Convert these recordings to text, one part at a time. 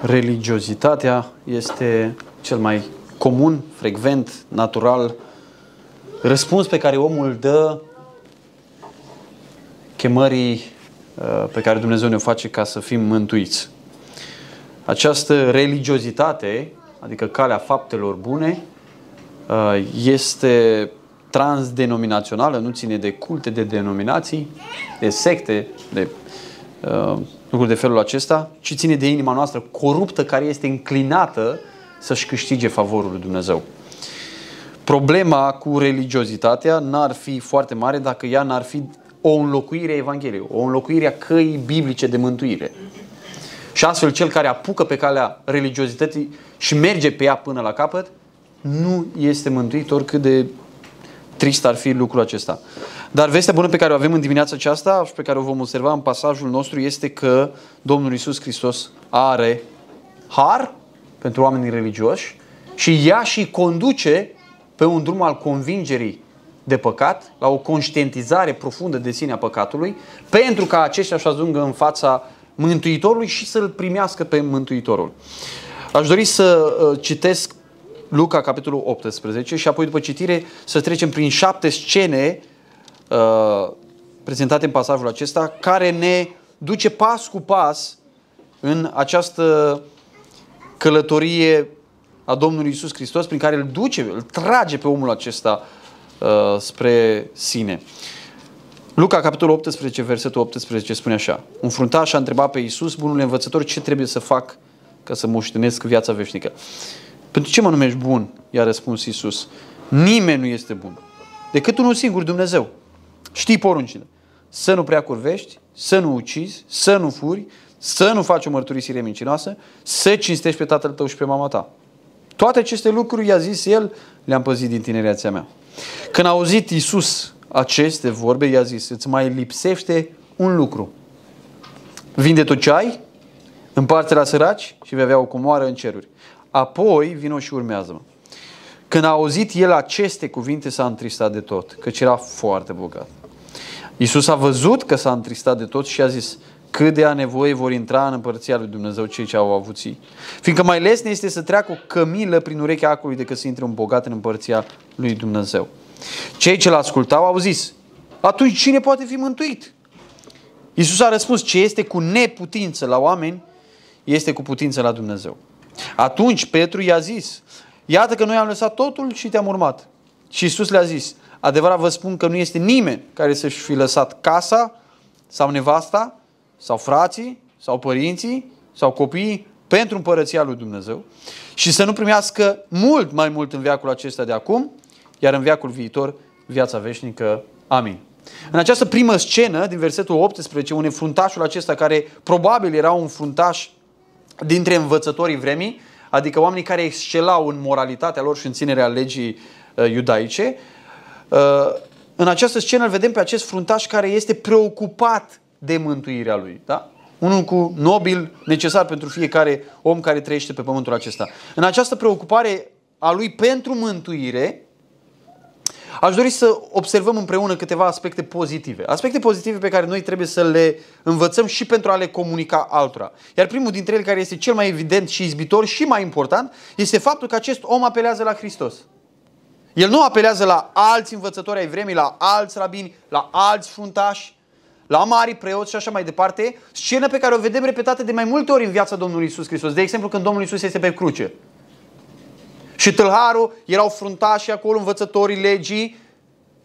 religiozitatea este cel mai comun, frecvent, natural răspuns pe care omul îl dă chemării uh, pe care Dumnezeu ne face ca să fim mântuiți. Această religiozitate, adică calea faptelor bune, uh, este transdenominațională, nu ține de culte, de denominații, de secte, de uh, lucruri de felul acesta, ci ține de inima noastră coruptă care este înclinată să-și câștige favorul lui Dumnezeu. Problema cu religiozitatea n-ar fi foarte mare dacă ea n-ar fi o înlocuire a Evangheliei, o înlocuire a căii biblice de mântuire. Și astfel cel care apucă pe calea religiozității și merge pe ea până la capăt, nu este mântuit oricât de trist ar fi lucrul acesta. Dar vestea bună pe care o avem în dimineața aceasta și pe care o vom observa în pasajul nostru este că Domnul Isus Hristos are har pentru oamenii religioși și ea și conduce pe un drum al convingerii de păcat, la o conștientizare profundă de sine a păcatului, pentru ca aceștia să ajungă în fața Mântuitorului și să-L primească pe Mântuitorul. Aș dori să uh, citesc Luca, capitolul 18 și apoi după citire să trecem prin șapte scene uh, prezentate în pasajul acesta, care ne duce pas cu pas în această călătorie a Domnului Isus Hristos prin care îl duce, îl trage pe omul acesta uh, spre sine. Luca, capitolul 18, versetul 18 spune așa. Un fruntaș a întrebat pe Isus, bunul învățător, ce trebuie să fac ca să moștenesc viața veșnică. Pentru ce mă numești bun? I-a răspuns Isus. Nimeni nu este bun. Decât unul singur, Dumnezeu. Știi poruncile. Să nu prea curvești, să nu ucizi, să nu furi, să nu faci o mărturisire mincinoasă, să cinstești pe tatăl tău și pe mama ta. Toate aceste lucruri, i-a zis el, le-am păzit din tinerețea mea. Când a auzit Iisus aceste vorbe, i-a zis, îți mai lipsește un lucru. Vinde tot ce ai, împarte la săraci și vei avea o comoară în ceruri. Apoi vino și urmează-mă. Când a auzit el aceste cuvinte, s-a întristat de tot, căci era foarte bogat. Iisus a văzut că s-a întristat de tot și a zis, cât de a nevoie vor intra în împărăția lui Dumnezeu cei ce au avuții. Fiindcă mai lesne este să treacă o cămilă prin urechea acului decât să intre un bogat în împărăția lui Dumnezeu. Cei ce l-ascultau au zis, atunci cine poate fi mântuit? Iisus a răspuns, ce este cu neputință la oameni, este cu putință la Dumnezeu. Atunci Petru i-a zis, iată că noi am lăsat totul și te-am urmat. Și Iisus le-a zis, adevărat vă spun că nu este nimeni care să-și fi lăsat casa sau nevasta sau frații, sau părinții, sau copiii pentru împărăția lui Dumnezeu și să nu primească mult mai mult în viacul acesta de acum, iar în viacul viitor viața veșnică. Amin. În această primă scenă, din versetul 18, unde fruntașul acesta, care probabil era un fruntaș dintre învățătorii vremii, adică oamenii care excelau în moralitatea lor și în ținerea legii uh, iudaice, uh, în această scenă îl vedem pe acest fruntaș care este preocupat de mântuirea lui. Da? Unul cu nobil necesar pentru fiecare om care trăiește pe pământul acesta. În această preocupare a lui pentru mântuire, aș dori să observăm împreună câteva aspecte pozitive. Aspecte pozitive pe care noi trebuie să le învățăm și pentru a le comunica altora. Iar primul dintre ele, care este cel mai evident și izbitor și mai important, este faptul că acest om apelează la Hristos. El nu apelează la alți învățători ai vremii, la alți rabini, la alți fruntași, la mari preoți și așa mai departe, scenă pe care o vedem repetată de mai multe ori în viața Domnului Isus Hristos. De exemplu, când Domnul Isus este pe cruce. Și tâlharul, erau fruntași acolo, învățătorii legii,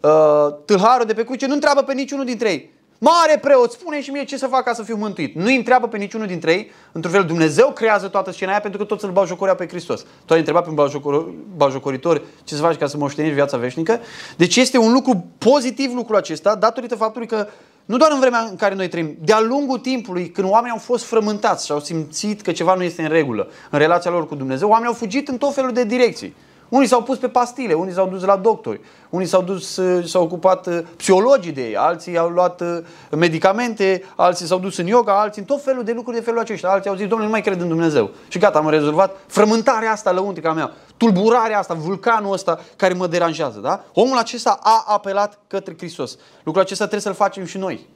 uh, tâlharul de pe cruce nu întreabă pe niciunul dintre ei. Mare preot, spune și mie ce să fac ca să fiu mântuit. Nu îi întreabă pe niciunul dintre ei. Într-un fel, Dumnezeu creează toată scena aia pentru că toți îl baujocoreau pe Hristos. Tu ai întrebat pe un baujocoritor ce să faci ca să moștenești viața veșnică. Deci este un lucru pozitiv lucrul acesta, datorită faptului că nu doar în vremea în care noi trăim, de-a lungul timpului, când oamenii au fost frământați și au simțit că ceva nu este în regulă în relația lor cu Dumnezeu, oamenii au fugit în tot felul de direcții. Unii s-au pus pe pastile, unii s-au dus la doctori, unii s-au dus, uh, s-au ocupat uh, psihologii de ei, alții au luat uh, medicamente, alții s-au dus în yoga, alții în tot felul de lucruri de felul acesta. Alții au zis, domnule, nu mai cred în Dumnezeu. Și gata, am rezolvat frământarea asta lăuntrică a mea, tulburarea asta, vulcanul ăsta care mă deranjează. Da? Omul acesta a apelat către Hristos. Lucrul acesta trebuie să-l facem și noi.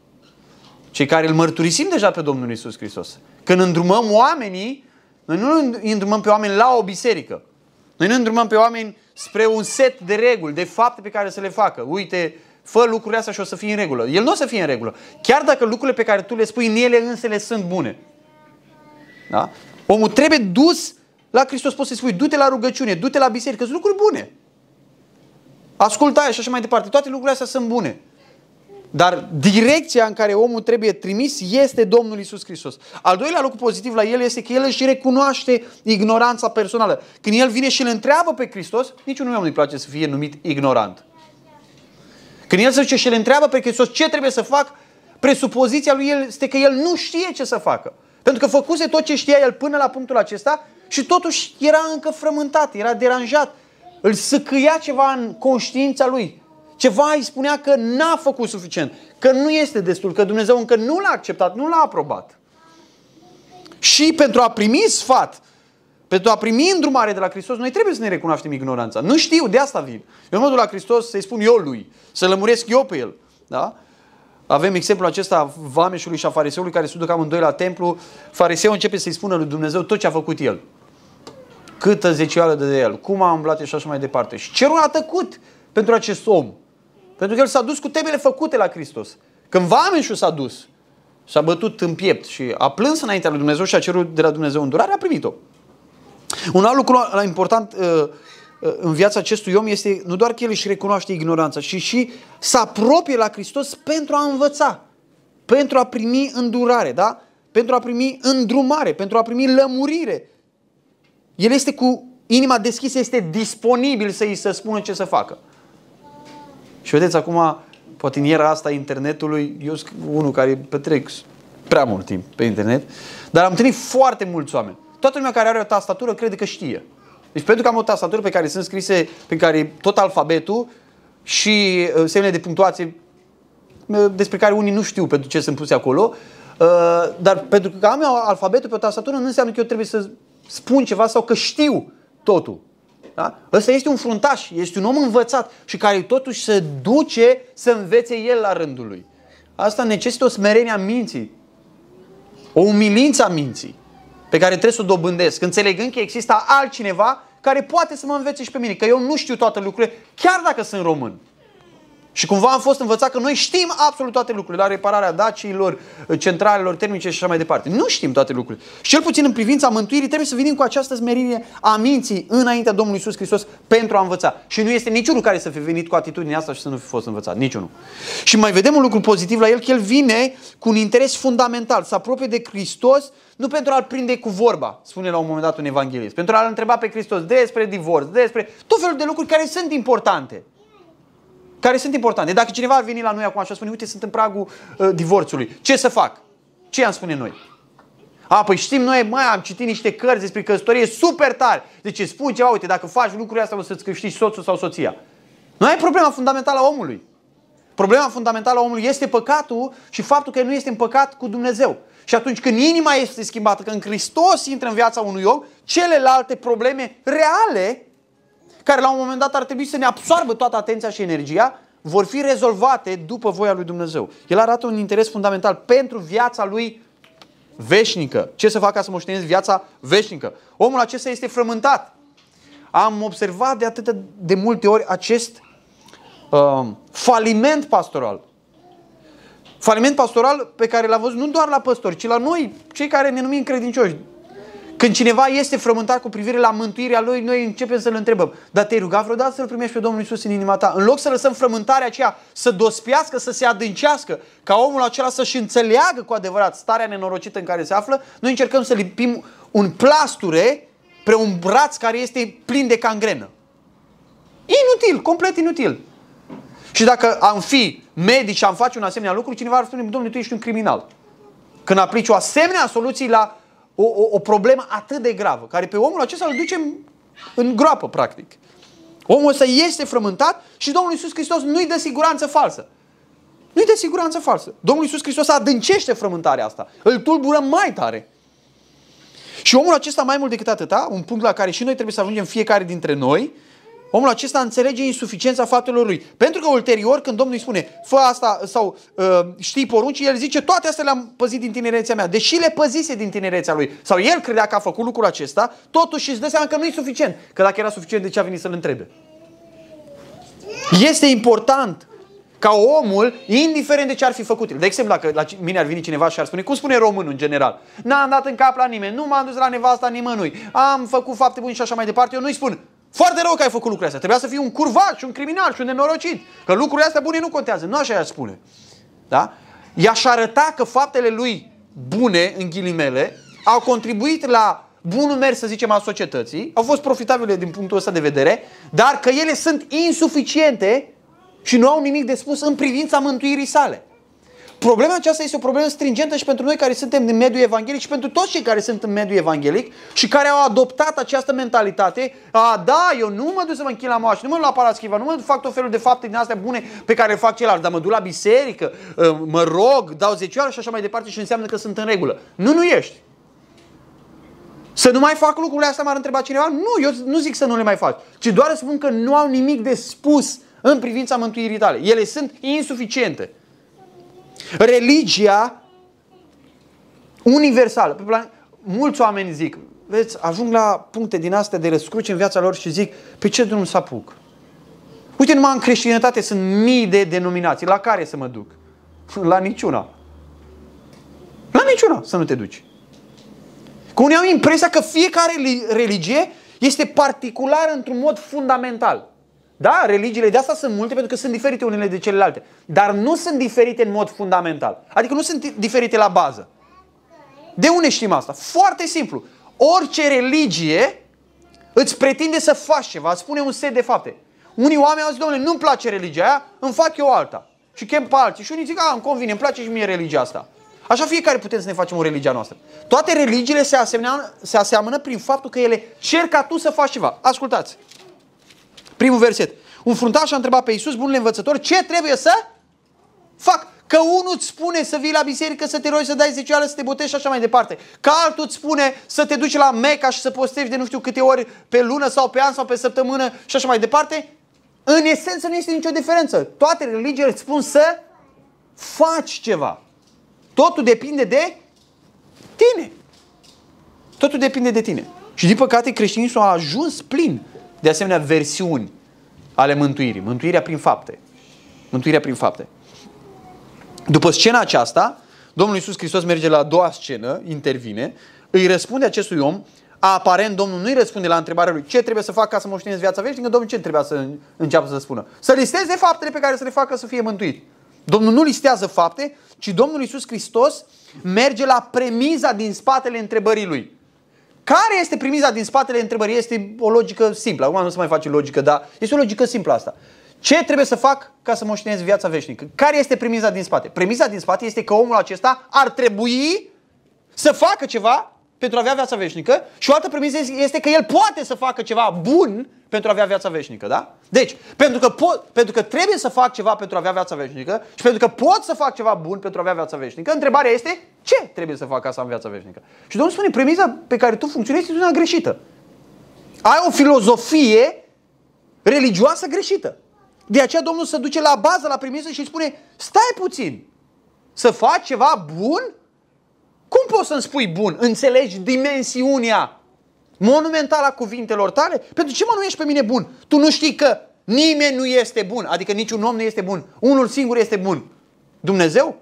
Cei care îl mărturisim deja pe Domnul Isus Hristos. Când îndrumăm oamenii Noi nu îi îndrumăm pe oameni la o biserică. Noi nu îndrumăm pe oameni spre un set de reguli, de fapte pe care să le facă. Uite, fă lucrurile astea și o să fie în regulă. El nu o să fie în regulă. Chiar dacă lucrurile pe care tu le spui în ele însele sunt bune. Da? Omul trebuie dus la Hristos. Poți să spui, du-te la rugăciune, du-te la biserică, sunt lucruri bune. Ascultă și așa mai departe. Toate lucrurile astea sunt bune. Dar direcția în care omul trebuie trimis este Domnul Isus Hristos. Al doilea lucru pozitiv la el este că el își recunoaște ignoranța personală. Când el vine și îl întreabă pe Hristos, niciunul om nu-i place să fie numit ignorant. Când el se duce și îl întreabă pe Hristos ce trebuie să fac, presupoziția lui este că el nu știe ce să facă. Pentru că făcuse tot ce știa el până la punctul acesta și totuși era încă frământat, era deranjat. Îl săcăia ceva în conștiința lui. Ceva îi spunea că n-a făcut suficient, că nu este destul, că Dumnezeu încă nu l-a acceptat, nu l-a aprobat. Și pentru a primi sfat, pentru a primi îndrumare de la Hristos, noi trebuie să ne recunoaștem ignoranța. Nu știu, de asta vin. Eu mă duc la Hristos să-i spun eu lui, să lămuresc eu pe el. Da? Avem exemplul acesta vameșului și a fariseului care se duc amândoi la templu. Fariseul începe să-i spună lui Dumnezeu tot ce a făcut el. Câtă zecioală de el, cum a umblat și așa mai departe. Și cerul a tăcut pentru acest om. Pentru că el s-a dus cu temele făcute la Hristos. Când vameșul s-a dus, s-a bătut în piept și a plâns înaintea lui Dumnezeu și a cerut de la Dumnezeu îndurare, a primit-o. Un alt lucru important uh, uh, în viața acestui om este nu doar că el își recunoaște ignoranța, ci și să apropie la Hristos pentru a învăța, pentru a primi îndurare, da? pentru a primi îndrumare, pentru a primi lămurire. El este cu inima deschisă, este disponibil să îi se spună ce să facă. Și vedeți, acum, poate în era asta internetului, eu sunt unul care petrec prea mult timp pe internet, dar am întâlnit foarte mulți oameni. Toată lumea care are o tastatură crede că știe. Deci pentru că am o tastatură pe care sunt scrise, pe care tot alfabetul și uh, semne de punctuație uh, despre care unii nu știu pentru ce sunt puse acolo, uh, dar pentru că am eu alfabetul pe o tastatură nu înseamnă că eu trebuie să spun ceva sau că știu totul. Da? Ăsta este un fruntaș, este un om învățat și care totuși se duce să învețe el la rândul lui. Asta necesită o smerenie a minții, o umilință a minții pe care trebuie să o dobândesc, înțelegând că există altcineva care poate să mă învețe și pe mine, că eu nu știu toate lucrurile, chiar dacă sunt român. Și cumva am fost învățat că noi știm absolut toate lucrurile, la repararea daciilor, centralelor termice și așa mai departe. Nu știm toate lucrurile. Și cel puțin în privința mântuirii trebuie să venim cu această smerire a minții înaintea Domnului Isus Hristos pentru a învăța. Și nu este niciunul care să fi venit cu atitudinea asta și să nu fi fost învățat. Niciunul. Și mai vedem un lucru pozitiv la el, că el vine cu un interes fundamental, să apropie de Hristos, nu pentru a-l prinde cu vorba, spune la un moment dat un evanghelist, pentru a-l întreba pe Hristos despre divorț, despre tot felul de lucruri care sunt importante care sunt importante. Dacă cineva ar veni la noi acum și ar spune, uite, sunt în pragul uh, divorțului, ce să fac? Ce am spune noi? A, păi știm noi, mai am citit niște cărți despre căsătorie super tare. Deci spui ceva, uite, dacă faci lucrurile astea o să-ți câștigi soțul sau soția. Nu ai problema fundamentală a omului. Problema fundamentală a omului este păcatul și faptul că nu este în păcat cu Dumnezeu. Și atunci când inima este schimbată, când Hristos intră în viața unui om, celelalte probleme reale care la un moment dat ar trebui să ne absoarbă toată atenția și energia, vor fi rezolvate după voia lui Dumnezeu. El arată un interes fundamental pentru viața lui veșnică. Ce să fac ca să moștenesc viața veșnică? Omul acesta este frământat. Am observat de atât de multe ori acest uh, faliment pastoral. Faliment pastoral pe care l-am văzut nu doar la păstori, ci la noi, cei care ne numim credincioși. Când cineva este frământat cu privire la mântuirea lui, noi începem să-l întrebăm, dar te-ai rugat vreodată să-L primești pe Domnul Isus în inima ta? În loc să lăsăm frământarea aceea să dospiască, să se adâncească, ca omul acela să-și înțeleagă cu adevărat starea nenorocită în care se află, noi încercăm să lipim un plasture pre un braț care este plin de cangrenă. Inutil, complet inutil. Și dacă am fi medici și am face un asemenea lucru, cineva ar spune, domnule, tu ești un criminal. Când aplici o asemenea soluție la o, o, o problemă atât de gravă, care pe omul acesta îl duce în groapă, practic. Omul ăsta este frământat și Domnul Iisus Hristos nu-i dă siguranță falsă. Nu-i dă siguranță falsă. Domnul Iisus Hristos adâncește frământarea asta. Îl tulbură mai tare. Și omul acesta, mai mult decât atâta, un punct la care și noi trebuie să ajungem fiecare dintre noi, Omul acesta înțelege insuficiența faptelor lui. Pentru că ulterior, când Domnul îi spune, fă asta sau uh, știi porunci, el zice, toate astea le-am păzit din tinerețea mea. Deși le păzise din tinerețea lui, sau el credea că a făcut lucrul acesta, totuși își dă seama că nu e suficient. Că dacă era suficient, de ce a venit să-l întrebe? Este important ca omul, indiferent de ce ar fi făcut el. De exemplu, dacă la mine ar veni cineva și ar spune, cum spune românul în general, n-am dat în cap la nimeni, nu m-am dus la nevasta nimănui, am făcut fapte bune și așa mai departe, eu nu-i spun, foarte rău că ai făcut lucrurile astea. Trebuia să fii un curvat și un criminal și un nenorocit. Că lucrurile astea bune nu contează. Nu așa i-aș spune. Da? I-aș arăta că faptele lui bune, în ghilimele, au contribuit la bunul mers, să zicem, al societății, au fost profitabile din punctul ăsta de vedere, dar că ele sunt insuficiente și nu au nimic de spus în privința mântuirii sale. Problema aceasta este o problemă stringentă și pentru noi care suntem din mediul evanghelic și pentru toți cei care sunt în mediul evanghelic și care au adoptat această mentalitate. A, da, eu nu mă duc să mă închin la moașă, nu mă duc la paraschiva, nu mă fac tot felul de fapte din astea bune pe care le fac ceilalți, dar mă duc la biserică, ă, mă rog, dau zecioară și așa mai departe și înseamnă că sunt în regulă. Nu, nu ești. Să nu mai fac lucrurile astea, m-ar întreba cineva? Nu, eu nu zic să nu le mai faci, ci doar să spun că nu au nimic de spus în privința mântuirii tale. Ele sunt insuficiente. Religia universală. Pe plan... Mulți oameni zic, vezi, ajung la puncte din astea de răscruce în viața lor și zic, pe ce drum să apuc? Uite, numai în creștinătate sunt mii de denominații. La care să mă duc? La niciuna. La niciuna să nu te duci. Că unii au impresia că fiecare religie este particulară într-un mod fundamental. Da, religiile de asta sunt multe pentru că sunt diferite unele de celelalte. Dar nu sunt diferite în mod fundamental. Adică nu sunt diferite la bază. De unde știm asta? Foarte simplu. Orice religie îți pretinde să faci ceva, îți spune un set de fapte. Unii oameni au zis, domnule, nu-mi place religia aia, îmi fac eu alta. Și chem pe alții. Și unii zic, a, îmi convine, îmi place și mie religia asta. Așa fiecare putem să ne facem o religia noastră. Toate religiile se, aseamnă, se aseamănă prin faptul că ele cer ca tu să faci ceva. Ascultați. Primul verset. Un fruntaș a întrebat pe Iisus, bunule învățător, ce trebuie să fac? Că unul îți spune să vii la biserică, să te rogi, să dai zecioară, să te botești și așa mai departe. Că altul îți spune să te duci la Meca și să postești de nu știu câte ori pe lună sau pe an sau pe săptămână și așa mai departe. În esență nu este nicio diferență. Toate religiile îți spun să faci ceva. Totul depinde de tine. Totul depinde de tine. Și din păcate creștinismul a ajuns plin de asemenea versiuni ale mântuirii. Mântuirea prin fapte. Mântuirea prin fapte. După scena aceasta, Domnul Iisus Hristos merge la a doua scenă, intervine, îi răspunde acestui om, aparent Domnul nu îi răspunde la întrebarea lui ce trebuie să fac ca să moștenesc viața veșnică, Domnul ce trebuia să înceapă să spună? Să listeze faptele pe care să le facă să fie mântuit. Domnul nu listează fapte, ci Domnul Iisus Hristos merge la premiza din spatele întrebării lui. Care este primiza din spatele întrebării? Este o logică simplă. Acum nu se mai face logică, dar este o logică simplă asta. Ce trebuie să fac ca să moștenesc viața veșnică? Care este premiza din spate? Premiza din spate este că omul acesta ar trebui să facă ceva pentru a avea viața veșnică și o altă premisă este că el poate să facă ceva bun pentru a avea viața veșnică, da? Deci, pentru că, pot, pentru că trebuie să fac ceva pentru a avea viața veșnică și pentru că pot să fac ceva bun pentru a avea viața veșnică, întrebarea este ce trebuie să fac ca să am viața veșnică? Și Domnul spune, premiza pe care tu funcționezi este una greșită. Ai o filozofie religioasă greșită. De aceea Domnul se duce la bază, la premisă și îi spune, stai puțin, să faci ceva bun? Cum poți să-mi spui bun? Înțelegi dimensiunea monumentală a cuvintelor tale? Pentru ce mă numești pe mine bun? Tu nu știi că nimeni nu este bun, adică niciun om nu este bun. Unul singur este bun. Dumnezeu?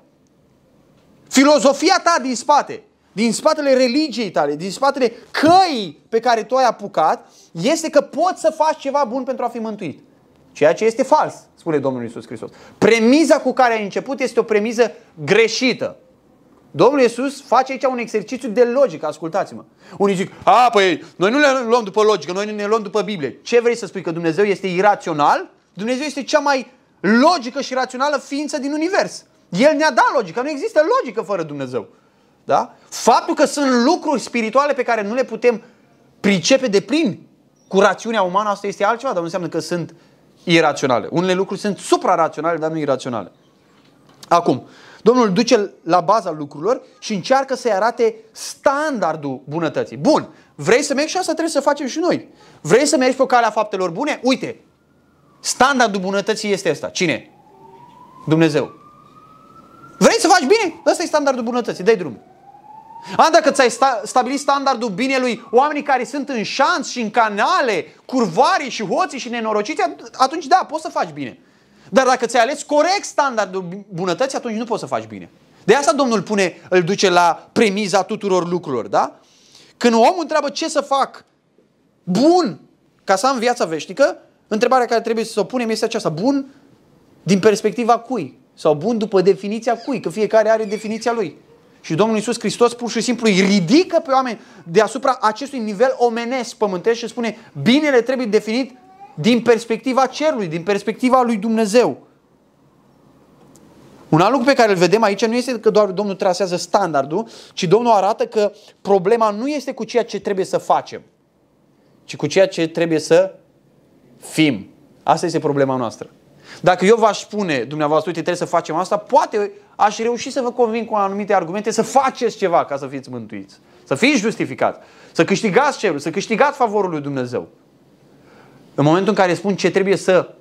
Filozofia ta din spate, din spatele religiei tale, din spatele căii pe care tu ai apucat, este că poți să faci ceva bun pentru a fi mântuit. Ceea ce este fals, spune Domnul Isus Hristos. Premiza cu care ai început este o premiză greșită. Domnul Iisus face aici un exercițiu de logică, ascultați-mă. Unii zic, a, păi, noi nu ne luăm după logică, noi ne luăm după Biblie. Ce vrei să spui, că Dumnezeu este irațional? Dumnezeu este cea mai logică și rațională ființă din univers. El ne-a dat logică, nu există logică fără Dumnezeu. Da? Faptul că sunt lucruri spirituale pe care nu le putem pricepe de plin cu rațiunea umană, asta este altceva, dar nu înseamnă că sunt iraționale. Unele lucruri sunt supraraționale, dar nu iraționale. Acum, Domnul duce la baza lucrurilor și încearcă să-i arate standardul bunătății. Bun, vrei să mergi și asta trebuie să facem și noi. Vrei să mergi pe calea faptelor bune? Uite, standardul bunătății este ăsta. Cine? Dumnezeu. Vrei să faci bine? Ăsta e standardul bunătății. Dai drumul. A, dacă ți-ai sta- stabilit standardul binelui oamenii care sunt în șanț și în canale, curvarii și hoții și nenorociți, atunci da, poți să faci bine. Dar dacă ți-ai ales corect standardul bunătății, atunci nu poți să faci bine. De asta Domnul pune, îl duce la premiza tuturor lucrurilor, da? Când omul întreabă ce să fac bun ca să am viața veșnică, întrebarea care trebuie să o punem este aceasta. Bun din perspectiva cui? Sau bun după definiția cui? Că fiecare are definiția lui. Și Domnul Iisus Hristos pur și simplu îi ridică pe oameni deasupra acestui nivel omenesc pământesc și spune binele trebuie definit din perspectiva cerului, din perspectiva lui Dumnezeu. Un alt lucru pe care îl vedem aici nu este că doar Domnul trasează standardul, ci Domnul arată că problema nu este cu ceea ce trebuie să facem, ci cu ceea ce trebuie să fim. Asta este problema noastră. Dacă eu v-aș spune, dumneavoastră, uite, trebuie să facem asta, poate aș reuși să vă convin cu anumite argumente să faceți ceva ca să fiți mântuiți. Să fiți justificați. Să câștigați cerul, să câștigați favorul lui Dumnezeu. În momentul în care spun ce trebuie să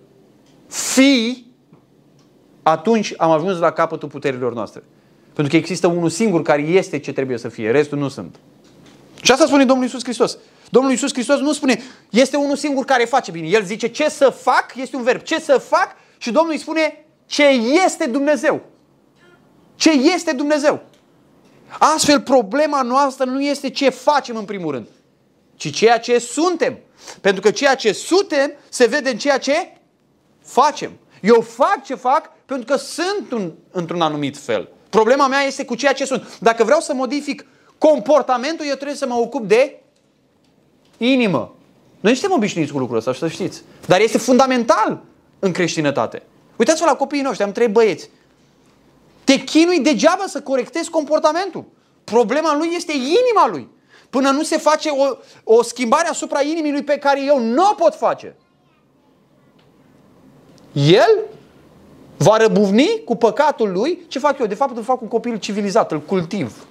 fii, atunci am ajuns la capătul puterilor noastre. Pentru că există unul singur care este ce trebuie să fie, restul nu sunt. Și asta spune Domnul Iisus Hristos. Domnul Iisus Hristos nu spune, este unul singur care face bine. El zice, ce să fac, este un verb. Ce să fac și Domnul îi spune, ce este Dumnezeu. Ce este Dumnezeu. Astfel, problema noastră nu este ce facem în primul rând, ci ceea ce suntem. Pentru că ceea ce suntem se vede în ceea ce facem. Eu fac ce fac pentru că sunt un, într-un anumit fel. Problema mea este cu ceea ce sunt. Dacă vreau să modific comportamentul, eu trebuie să mă ocup de inimă. Noi suntem obișnuiți cu lucrul ăsta, să știți. Dar este fundamental în creștinătate. Uitați-vă la copiii noștri, am trei băieți. Te chinui degeaba să corectezi comportamentul. Problema lui este inima lui. Până nu se face o, o schimbare asupra inimii lui pe care eu nu o pot face. El va răbuvni cu păcatul lui. Ce fac eu? De fapt îl fac un copil civilizat, îl cultiv.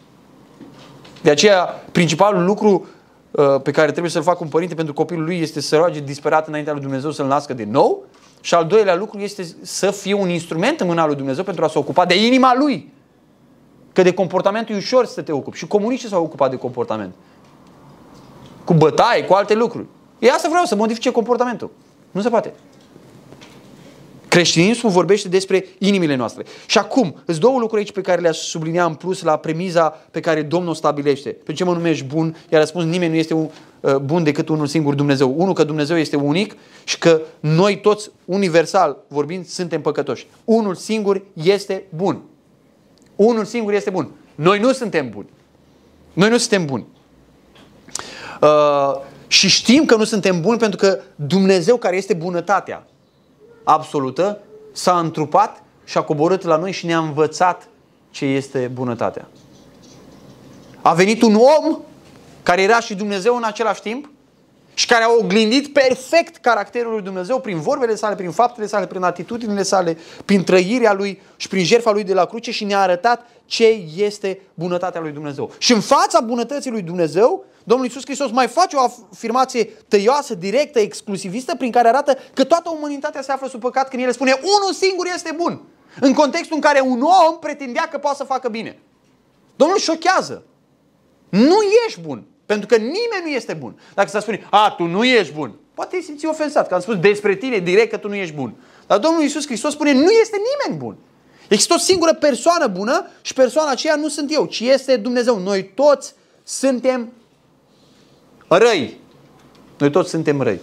De aceea, principalul lucru uh, pe care trebuie să-l facă un părinte pentru copilul lui este să roage disperat înaintea lui Dumnezeu să-l nască din nou și al doilea lucru este să fie un instrument în mâna lui Dumnezeu pentru a se ocupa de inima lui. Că de comportamentul e ușor să te ocupi. Și comuniștii s-au ocupat de comportament. Cu bătaie, cu alte lucruri. E asta vreau, să modifice comportamentul. Nu se poate. Creștinismul vorbește despre inimile noastre. Și acum, sunt două lucruri aici pe care le-aș sublinia în plus la premiza pe care Domnul stabilește. Pe ce mă numești bun? Iar răspuns, nimeni nu este un, uh, bun decât unul singur Dumnezeu. Unul, că Dumnezeu este unic și că noi toți, universal vorbind, suntem păcătoși. Unul singur este bun. Unul singur este bun. Noi nu suntem buni. Noi nu suntem buni. Uh, și știm că nu suntem buni pentru că Dumnezeu, care este bunătatea, absolută, s-a întrupat și a coborât la noi și ne-a învățat ce este bunătatea. A venit un om care era și Dumnezeu în același timp și care a oglindit perfect caracterul lui Dumnezeu prin vorbele sale, prin faptele sale, prin atitudinile sale, prin trăirea lui și prin jertfa lui de la cruce și ne-a arătat ce este bunătatea lui Dumnezeu. Și în fața bunătății lui Dumnezeu, Domnul Iisus Hristos mai face o afirmație tăioasă, directă, exclusivistă, prin care arată că toată umanitatea se află sub păcat când El spune unul singur este bun. În contextul în care un om pretindea că poate să facă bine. Domnul șochează. Nu ești bun. Pentru că nimeni nu este bun. Dacă s-a spune, a, tu nu ești bun, poate îi simți ofensat, că am spus despre tine direct că tu nu ești bun. Dar Domnul Iisus Hristos spune, nu este nimeni bun. Există o singură persoană bună și persoana aceea nu sunt eu, ci este Dumnezeu. Noi toți suntem răi. Noi toți suntem răi.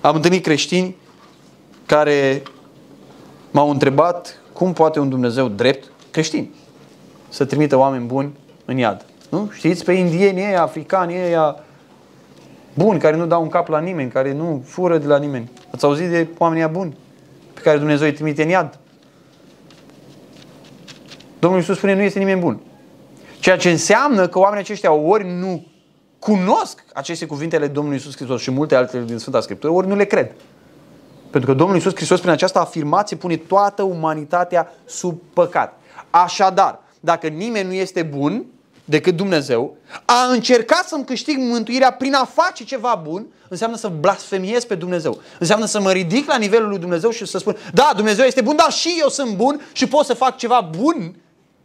Am întâlnit creștini care m-au întrebat cum poate un Dumnezeu drept, creștin, să trimită oameni buni în iad. Nu? Știți pe indieni ei, africani ei, buni, care nu dau un cap la nimeni, care nu fură de la nimeni. Ați auzit de oamenii buni pe care Dumnezeu îi trimite în iad? Domnul Iisus spune, nu este nimeni bun. Ceea ce înseamnă că oamenii aceștia ori nu cunosc aceste cuvintele Domnului Iisus Hristos și multe altele din Sfânta Scriptură, ori nu le cred. Pentru că Domnul Iisus Hristos prin această afirmație pune toată umanitatea sub păcat. Așadar, dacă nimeni nu este bun decât Dumnezeu, a încerca să-mi câștig mântuirea prin a face ceva bun, înseamnă să blasfemiez pe Dumnezeu. Înseamnă să mă ridic la nivelul lui Dumnezeu și să spun, da, Dumnezeu este bun, dar și eu sunt bun și pot să fac ceva bun,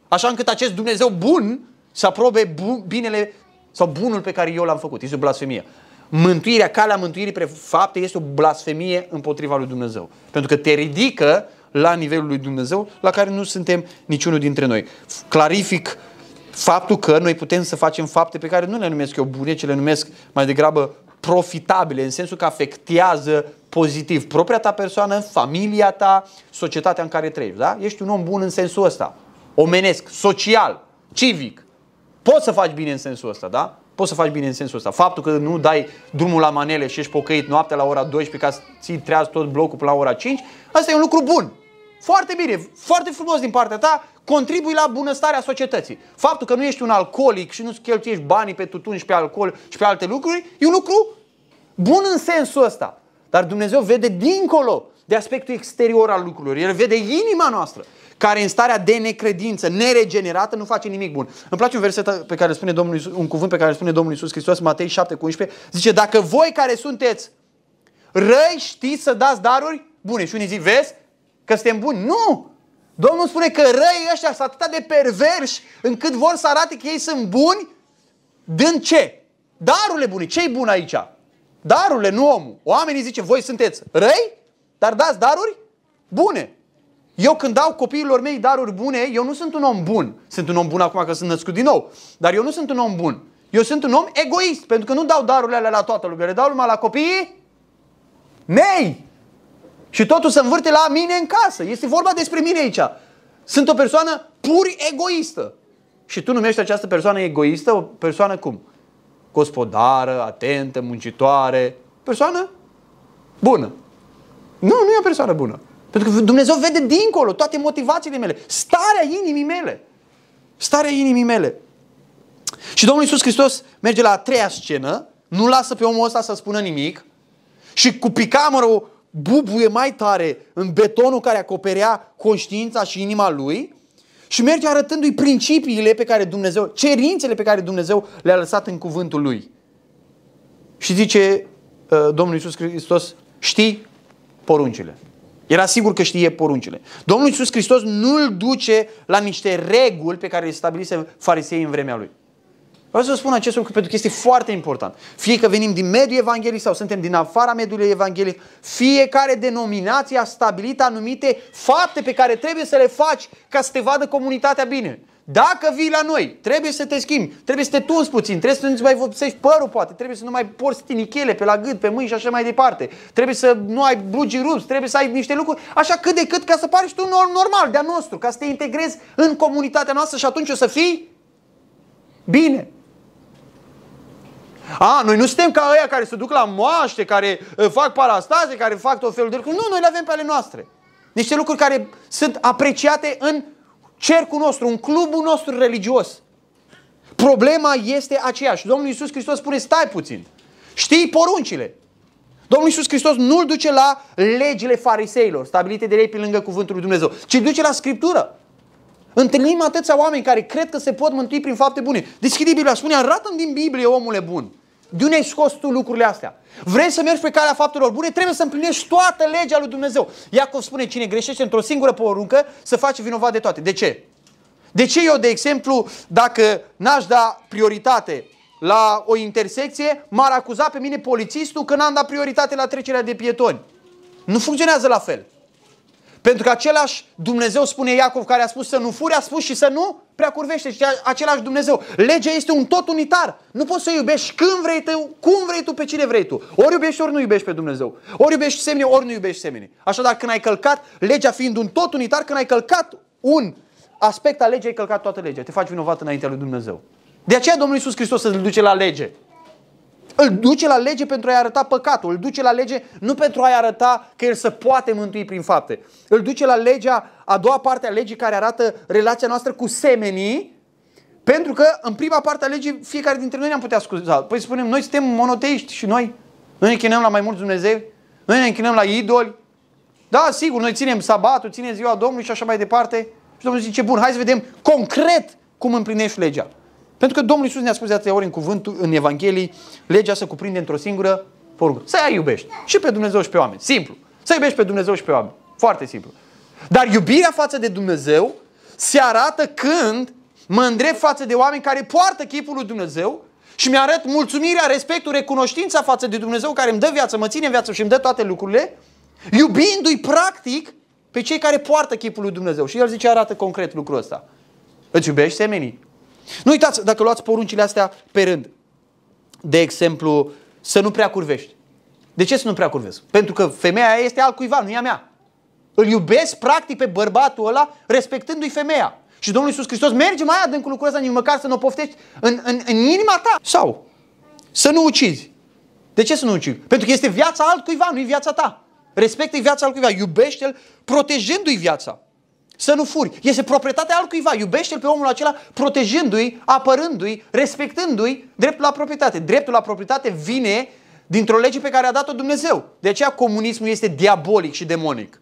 așa încât acest Dumnezeu bun să aprobe bun, binele sau bunul pe care eu l-am făcut. Este o blasfemie. Mântuirea, calea mântuirii pre fapte este o blasfemie împotriva lui Dumnezeu. Pentru că te ridică la nivelul lui Dumnezeu, la care nu suntem niciunul dintre noi. Clarific faptul că noi putem să facem fapte pe care nu le numesc eu bune, ci le numesc mai degrabă profitabile, în sensul că afectează pozitiv propria ta persoană, familia ta, societatea în care trăiești. Da? Ești un om bun în sensul ăsta. Omenesc, social, civic. Poți să faci bine în sensul ăsta, da? Poți să faci bine în sensul ăsta. Faptul că nu dai drumul la manele și ești pocăit noaptea la ora 12 ca să ții treaz tot blocul până la ora 5, asta e un lucru bun. Foarte bine, foarte frumos din partea ta, contribui la bunăstarea societății. Faptul că nu ești un alcoolic și nu-ți cheltuiești banii pe tutun și pe alcool și pe alte lucruri, e un lucru bun în sensul ăsta. Dar Dumnezeu vede dincolo de aspectul exterior al lucrurilor. El vede inima noastră, care în starea de necredință, neregenerată, nu face nimic bun. Îmi place un verset pe care spune Domnul Iisus, un cuvânt pe care spune Domnul Iisus Hristos, Matei 7 cu 11, zice, dacă voi care sunteți răi știți să dați daruri bune. Și unii zic, vezi, Că suntem buni. Nu! Domnul spune că răii ăștia sunt atât de perverși încât vor să arate că ei sunt buni dând ce? Darurile bune. Ce-i bun aici? Darurile, nu omul. Oamenii zice, voi sunteți răi, dar dați daruri bune. Eu când dau copiilor mei daruri bune, eu nu sunt un om bun. Sunt un om bun acum că sunt născut din nou. Dar eu nu sunt un om bun. Eu sunt un om egoist, pentru că nu dau darurile alea la toată lumea. Le dau numai la copiii mei. Și totul se învârte la mine în casă. Este vorba despre mine aici. Sunt o persoană pur egoistă. Și tu numești această persoană egoistă o persoană cum? Gospodară, atentă, muncitoare. Persoană bună. Nu, nu e o persoană bună. Pentru că Dumnezeu vede dincolo toate motivațiile mele. Starea inimii mele. Starea inimii mele. Și Domnul Iisus Hristos merge la a treia scenă, nu lasă pe omul ăsta să spună nimic și cu picamărul bubuie mai tare în betonul care acoperea conștiința și inima lui și merge arătându-i principiile pe care Dumnezeu, cerințele pe care Dumnezeu le-a lăsat în cuvântul lui. Și zice uh, Domnul Iisus Hristos, știi poruncile. Era sigur că știe poruncile. Domnul Iisus Hristos nu îl duce la niște reguli pe care le stabilise farisei în vremea lui. Vreau să spun acest lucru pentru că este foarte important. Fie că venim din mediul evanghelic sau suntem din afara mediului evanghelic, fiecare denominație a stabilit anumite fapte pe care trebuie să le faci ca să te vadă comunitatea bine. Dacă vii la noi, trebuie să te schimbi, trebuie să te tunzi puțin, trebuie să nu-ți mai vopsești părul poate, trebuie să nu mai porți tinichele pe la gât, pe mâini și așa mai departe. Trebuie să nu ai blugi rupți, trebuie să ai niște lucruri așa cât de cât ca să pari și tu normal de-a nostru, ca să te integrezi în comunitatea noastră și atunci o să fii bine. A, noi nu suntem ca ăia care se duc la moaște, care uh, fac parastaze, care fac tot felul de lucruri. Nu, noi le avem pe ale noastre. Niște lucruri care sunt apreciate în cercul nostru, în clubul nostru religios. Problema este aceeași. Domnul Iisus Hristos spune, stai puțin. Știi poruncile. Domnul Iisus Hristos nu îl duce la legile fariseilor, stabilite de ei pe lângă cuvântul lui Dumnezeu, ci îl duce la Scriptură. Întâlnim atâția oameni care cred că se pot mântui prin fapte bune. Deschide Biblia, spune, arată din Biblie, omule bun. De unde ai scos tu lucrurile astea? Vrei să mergi pe calea faptelor bune? Trebuie să împlinești toată legea lui Dumnezeu. Iacov spune, cine greșește într-o singură poruncă, să face vinovat de toate. De ce? De ce eu, de exemplu, dacă n-aș da prioritate la o intersecție, m-ar acuza pe mine polițistul că n-am dat prioritate la trecerea de pietoni? Nu funcționează la fel. Pentru că același Dumnezeu, spune Iacov, care a spus să nu furi, a spus și să nu prea curvește. Și același Dumnezeu. Legea este un tot unitar. Nu poți să iubești când vrei tu, cum vrei tu, pe cine vrei tu. Ori iubești, ori nu iubești pe Dumnezeu. Ori iubești semne, ori nu iubești semne. Așadar, când ai călcat, legea fiind un tot unitar, când ai călcat un aspect al legii, ai călcat toată legea. Te faci vinovat înaintea lui Dumnezeu. De aceea Domnul Iisus Hristos îl duce la lege. Îl duce la lege pentru a-i arăta păcatul, îl duce la lege nu pentru a-i arăta că el se poate mântui prin fapte. Îl duce la legea, a doua parte a legii care arată relația noastră cu semenii, pentru că în prima parte a legii fiecare dintre noi ne-am putea scuza. Păi spunem, noi suntem monoteiști și noi, noi ne închinăm la mai mulți Dumnezeu, noi ne închinăm la idoli. Da, sigur, noi ținem sabatul, ținem ziua Domnului și așa mai departe. Și Domnul zice, bun, hai să vedem concret cum împlinești legea. Pentru că Domnul Iisus ne-a spus de atâtea ori în cuvântul, în Evanghelii, legea se cuprinde într-o singură poruncă. Să ea iubești. Și pe Dumnezeu și pe oameni. Simplu. Să iubești pe Dumnezeu și pe oameni. Foarte simplu. Dar iubirea față de Dumnezeu se arată când mă îndrept față de oameni care poartă chipul lui Dumnezeu și mi-arăt mulțumirea, respectul, recunoștința față de Dumnezeu care îmi dă viață, mă ține viață și îmi dă toate lucrurile, iubindu-i practic pe cei care poartă chipul lui Dumnezeu. Și el zice, arată concret lucrul ăsta. Îți iubești semenii. Nu uitați, dacă luați poruncile astea pe rând, de exemplu, să nu prea curvești. De ce să nu prea curvesc? Pentru că femeia este al cuiva, nu e a mea. Îl iubesc practic pe bărbatul ăla respectându-i femeia. Și Domnul Iisus Hristos merge mai adânc cu lucrul ăsta, nici măcar să nu o poftești în, în, în inima ta. Sau să nu ucizi. De ce să nu ucizi? Pentru că este viața altcuiva, nu e viața ta. Respectă-i viața altcuiva, iubește-l protejându-i viața. Să nu furi. Este proprietatea altcuiva. Iubește-l pe omul acela protejându-i, apărându-i, respectându-i dreptul la proprietate. Dreptul la proprietate vine dintr-o lege pe care a dat-o Dumnezeu. De aceea comunismul este diabolic și demonic.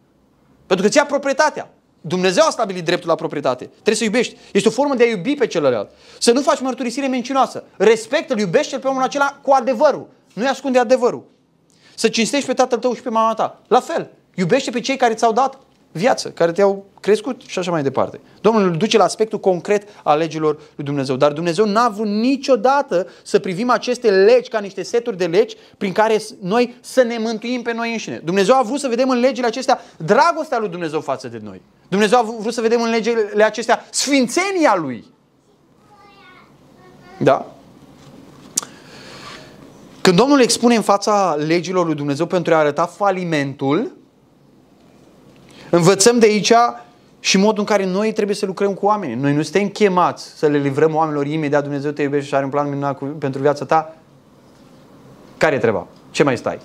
Pentru că ți-a proprietatea. Dumnezeu a stabilit dreptul la proprietate. Trebuie să iubești. Este o formă de a iubi pe celălalt. Să nu faci mărturisire mincinoasă. Respectă-l, iubește-l pe omul acela cu adevărul. Nu-i ascunde adevărul. Să cinstești pe tatăl tău și pe mama ta. La fel. Iubește pe cei care ți-au dat viață, care te-au crescut și așa mai departe. Domnul îl duce la aspectul concret al legilor lui Dumnezeu. Dar Dumnezeu n-a vrut niciodată să privim aceste legi ca niște seturi de legi prin care noi să ne mântuim pe noi înșine. Dumnezeu a vrut să vedem în legile acestea dragostea lui Dumnezeu față de noi. Dumnezeu a vrut să vedem în legile acestea sfințenia Lui. Da? Când Domnul expune în fața legilor lui Dumnezeu pentru a arăta falimentul, Învățăm de aici și modul în care noi trebuie să lucrăm cu oamenii. Noi nu suntem chemați să le livrăm oamenilor imediat Dumnezeu te iubește și are un plan minunat pentru viața ta. Care treba? Ce mai stai?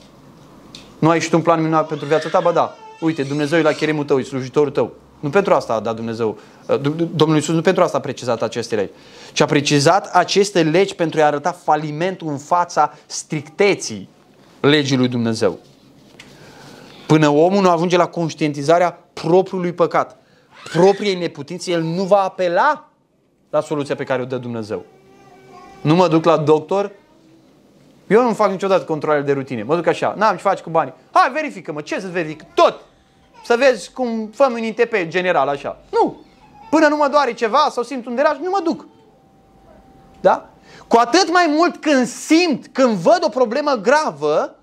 Nu ai și tu un plan minunat pentru viața ta? Ba da. Uite, Dumnezeu e la cheremul tău, e slujitorul tău. Nu pentru asta a dat Dumnezeu, uh, Domnul Iisus nu pentru asta a precizat aceste legi, ci a precizat aceste legi pentru a arăta falimentul în fața stricteții legii lui Dumnezeu. Până omul nu ajunge la conștientizarea propriului păcat, propriei neputințe, el nu va apela la soluția pe care o dă Dumnezeu. Nu mă duc la doctor, eu nu fac niciodată controle de rutine. Mă duc așa, n-am ce faci cu banii. Hai, verifică-mă, ce să verific? Tot! Să vezi cum făm în ITP general, așa. Nu! Până nu mă doare ceva sau simt un deraj, nu mă duc. Da? Cu atât mai mult când simt, când văd o problemă gravă,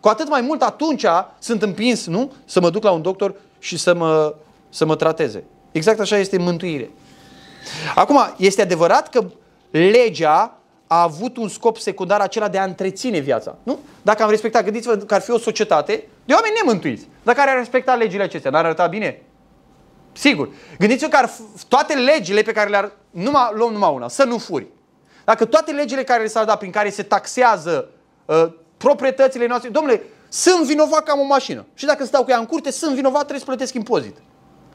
cu atât mai mult atunci sunt împins, nu? Să mă duc la un doctor și să mă, să mă trateze. Exact așa este mântuire. Acum, este adevărat că legea a avut un scop secundar acela de a întreține viața. Nu? Dacă am respectat, gândiți-vă că ar fi o societate de oameni nemântuiți. Dacă ar respecta legile acestea, n-ar arăta bine? Sigur. Gândiți-vă că ar, toate legile pe care le-ar... Numai, luăm numai una, să nu furi. Dacă toate legile care le s-ar da, prin care se taxează uh, proprietățile noastre. Domnule, sunt vinovat că am o mașină. Și dacă stau cu ea în curte, sunt vinovat, trebuie să plătesc impozit.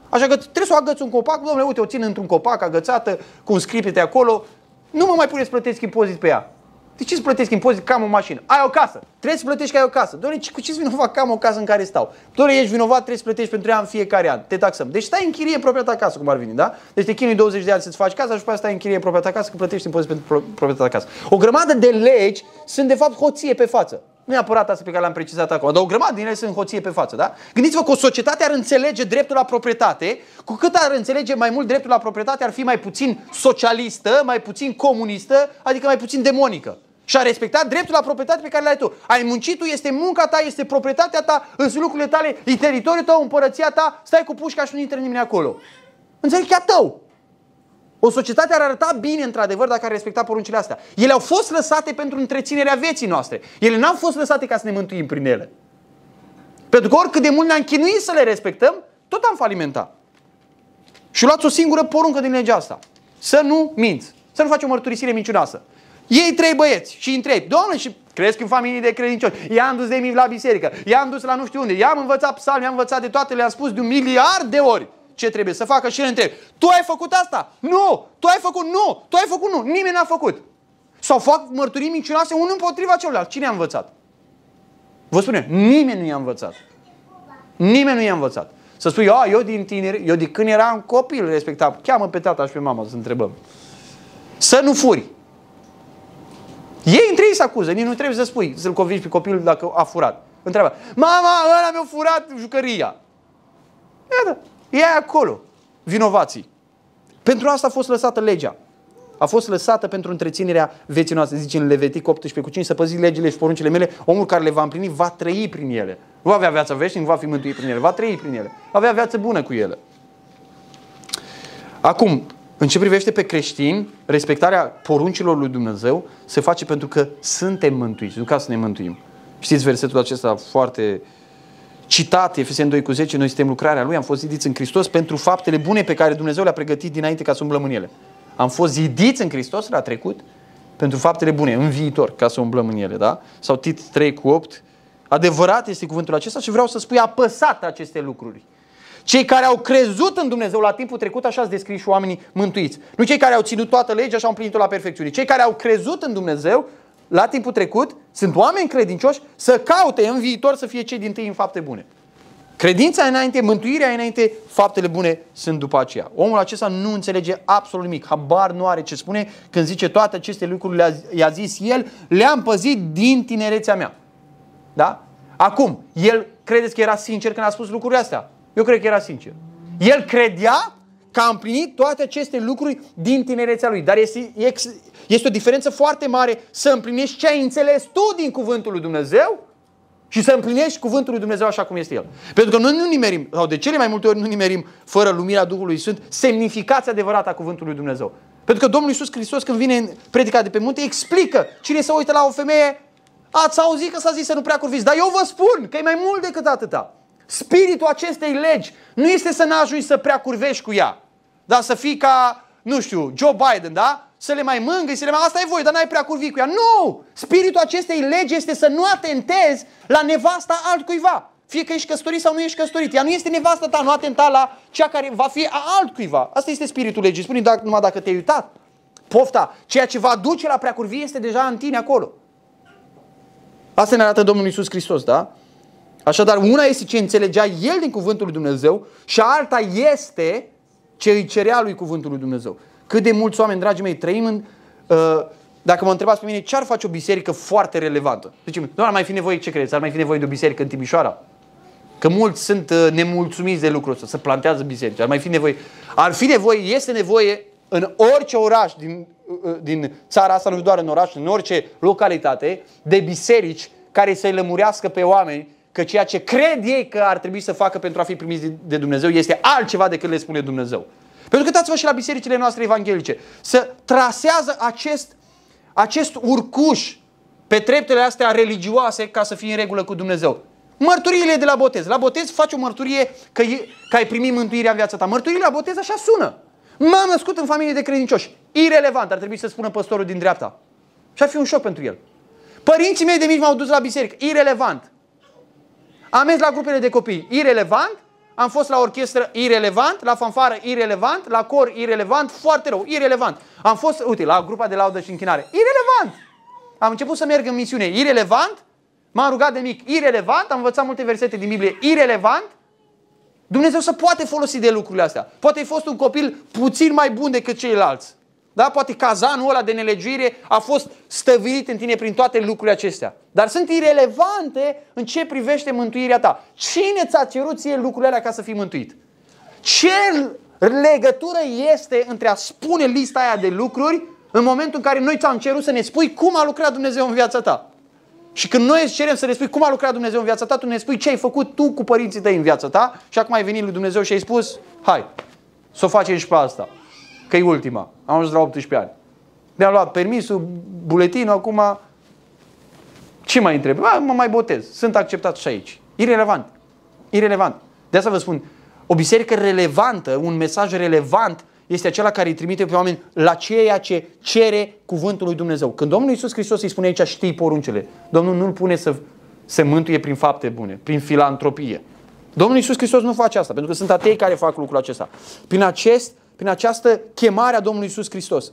Așa că trebuie să o agăț un copac, domnule, uite, o țin într-un copac agățată, cu un scripete acolo, nu mă mai puneți să plătesc impozit pe ea. De ce să plătesc impozit că am o mașină? Ai o casă. Trebuie să plătești că ai o casă. Doamne, cu ce vinovat că am o casă în care stau? Doamne, ești vinovat, trebuie să plătești pentru ea în fiecare an. Te taxăm. Deci stai în chirie propria ta casă, cum ar veni, da? Deci te chinui 20 de ani să-ți faci casa și după stai în chirie propria ta casă, că plătești impozit pentru propria ta casă. O grămadă de legi sunt de fapt hoție pe față. Nu e apărat asta pe care l-am precizat acum, dar o grămadă din ele sunt hoție pe față, da? Gândiți-vă că o societate ar înțelege dreptul la proprietate, cu cât ar înțelege mai mult dreptul la proprietate, ar fi mai puțin socialistă, mai puțin comunistă, adică mai puțin demonică. Și a respectat dreptul la proprietate pe care l-ai tu. Ai muncit tu, este munca ta, este proprietatea ta, sunt lucrurile tale, e teritoriul tău, împărăția ta, stai cu pușca și nu intră nimeni acolo. Înțelegi chiar tău. O societate ar arăta bine, într-adevăr, dacă ar respecta poruncile astea. Ele au fost lăsate pentru întreținerea vieții noastre. Ele n-au fost lăsate ca să ne mântuim prin ele. Pentru că oricât de mult ne-am chinuit să le respectăm, tot am falimentat. Și luați o singură poruncă din legea asta. Să nu minți. Să nu faci o mărturisire mincinoasă. Ei trei băieți și întrebi, Doamne, și crezi în familie de credincioși, i-am dus de mic la biserică, i-am dus la nu știu unde, i-am învățat psalmi, i-am învățat de toate, le-am spus de un miliard de ori ce trebuie să facă și el întreb, tu ai făcut asta? Nu! Tu ai făcut? Nu! Tu ai făcut? Nu! Nimeni n-a făcut. Sau fac mărturii mincinoase unul împotriva celuilalt. Cine a învățat? Vă spune, nimeni nu i-a învățat. Nimeni nu i-a învățat. Să spui, a, eu din tineri, eu de când eram copil respectabil, cheamă pe tata și pe mama să întrebăm. Să nu furi. Ei între ei se acuză, nici nu trebuie să spui, să-l convingi pe copil dacă a furat. Întreabă, mama, ăla mi-a furat jucăria. Iată, e acolo, vinovații. Pentru asta a fost lăsată legea. A fost lăsată pentru întreținerea vieții noastre. Zice în Levitic 18 cu 5, să păziți legile și poruncile mele, omul care le va împlini va trăi prin ele. Nu va avea viață veșnică, nu va fi mântuit prin ele, va trăi prin ele. Va avea viață bună cu ele. Acum, în ce privește pe creștini, respectarea poruncilor lui Dumnezeu se face pentru că suntem mântuiți, nu ca să ne mântuim. Știți versetul acesta foarte citat, Efeseni 2 cu 10, noi suntem lucrarea Lui, am fost zidiți în Hristos pentru faptele bune pe care Dumnezeu le-a pregătit dinainte ca să umblăm în ele. Am fost zidiți în Hristos la trecut pentru faptele bune, în viitor, ca să umblăm în ele, da? Sau Tit 3 cu 8. Adevărat este cuvântul acesta și vreau să spui apăsat aceste lucruri. Cei care au crezut în Dumnezeu la timpul trecut, așa ați descris și oamenii mântuiți. Nu cei care au ținut toată legea și au împlinit-o la perfecțiune. Cei care au crezut în Dumnezeu la timpul trecut, sunt oameni credincioși să caute în viitor să fie cei din tâi în fapte bune. Credința înainte, mântuirea înainte, faptele bune sunt după aceea. Omul acesta nu înțelege absolut nimic, habar nu are ce spune când zice toate aceste lucruri, le-a, i-a zis el, le-am păzit din tinerețea mea. Da? Acum, el credeți că era sincer când a spus lucrurile astea? Eu cred că era sincer. El credea că a împlinit toate aceste lucruri din tinerețea lui. Dar este, este o diferență foarte mare să împlinești ce ai înțeles tu din cuvântul lui Dumnezeu și să împlinești cuvântul lui Dumnezeu așa cum este El. Pentru că noi nu nimerim, sau de cele mai multe ori nu nimerim, fără lumirea Duhului Sfânt, semnificația adevărată a cuvântului lui Dumnezeu. Pentru că Domnul Iisus Hristos când vine în predica de pe munte, explică cine se uită la o femeie, ați auzit că s-a zis să nu prea curviți, dar eu vă spun că e mai mult decât atâta. Spiritul acestei legi nu este să n-ajungi să prea curvești cu ea, dar să fii ca, nu știu, Joe Biden, da? să le mai mângâi, să le mai... Asta e voi, dar n-ai prea curvi cu ea. Nu! Spiritul acestei legi este să nu atentezi la nevasta altcuiva. Fie că ești căsătorit sau nu ești căsătorit. Ea nu este nevasta ta, nu atenta la cea care va fi a altcuiva. Asta este spiritul legii. Spune dacă, numai dacă te-ai uitat. Pofta, ceea ce va duce la preacurvie este deja în tine acolo. Asta ne arată Domnul Isus Hristos, da? Așadar, una este ce înțelegea El din cuvântul lui Dumnezeu și alta este ce îi cerea lui cuvântul lui Dumnezeu. Cât de mulți oameni, dragii mei, trăim în... Uh, dacă mă întrebați pe mine ce ar face o biserică foarte relevantă, zicem, nu ar mai fi nevoie, ce credeți, ar mai fi nevoie de o biserică în Timișoara? Că mulți sunt uh, nemulțumiți de lucrul ăsta, să plantează biserici. Ar mai fi nevoie, ar fi nevoie, este nevoie în orice oraș din, uh, din țara asta, nu doar în oraș, în orice localitate, de biserici care să-i lămurească pe oameni că ceea ce cred ei că ar trebui să facă pentru a fi primiți de Dumnezeu este altceva decât le spune Dumnezeu. Pentru că uitați-vă și la bisericile noastre evanghelice. Să trasează acest, acest urcuș pe treptele astea religioase ca să fie în regulă cu Dumnezeu. Mărturiile de la botez. La botez faci o mărturie că, e, că ai primit mântuirea în viața ta. Mărturiile la botez așa sună. M-am născut în familie de credincioși. Irelevant, ar trebui să spună păstorul din dreapta. Și ar fi un șoc pentru el. Părinții mei de mici m-au dus la biserică. Irelevant. Am mers la grupele de copii. Irelevant am fost la orchestră irelevant, la fanfară irelevant, la cor irelevant, foarte rău, irelevant. Am fost, uite, la grupa de laudă și închinare, irelevant. Am început să merg în misiune, irelevant. M-am rugat de mic, irelevant. Am învățat multe versete din Biblie, irelevant. Dumnezeu să poate folosi de lucrurile astea. Poate ai fost un copil puțin mai bun decât ceilalți. Da? Poate cazanul ăla de nelegiuire a fost stăvilit în tine prin toate lucrurile acestea. Dar sunt irelevante în ce privește mântuirea ta. Cine ți-a cerut ție lucrurile alea ca să fii mântuit? Ce legătură este între a spune lista aia de lucruri în momentul în care noi ți-am cerut să ne spui cum a lucrat Dumnezeu în viața ta? Și când noi îți cerem să ne spui cum a lucrat Dumnezeu în viața ta, tu ne spui ce ai făcut tu cu părinții tăi în viața ta și acum ai venit lui Dumnezeu și ai spus, hai, să o facem și pe asta că e ultima. Am ajuns la 18 ani. Mi-am luat permisul, buletinul, acum ce mai întreb? Ba, mă mai botez. Sunt acceptat și aici. Irelevant. Irelevant. De asta vă spun, o biserică relevantă, un mesaj relevant este acela care îi trimite pe oameni la ceea ce cere cuvântul lui Dumnezeu. Când Domnul Iisus Hristos îi spune aici, știi poruncele, Domnul nu-l pune să se mântuie prin fapte bune, prin filantropie. Domnul Iisus Hristos nu face asta, pentru că sunt atei care fac lucrul acesta. Prin acest prin această chemare a Domnului Isus Hristos.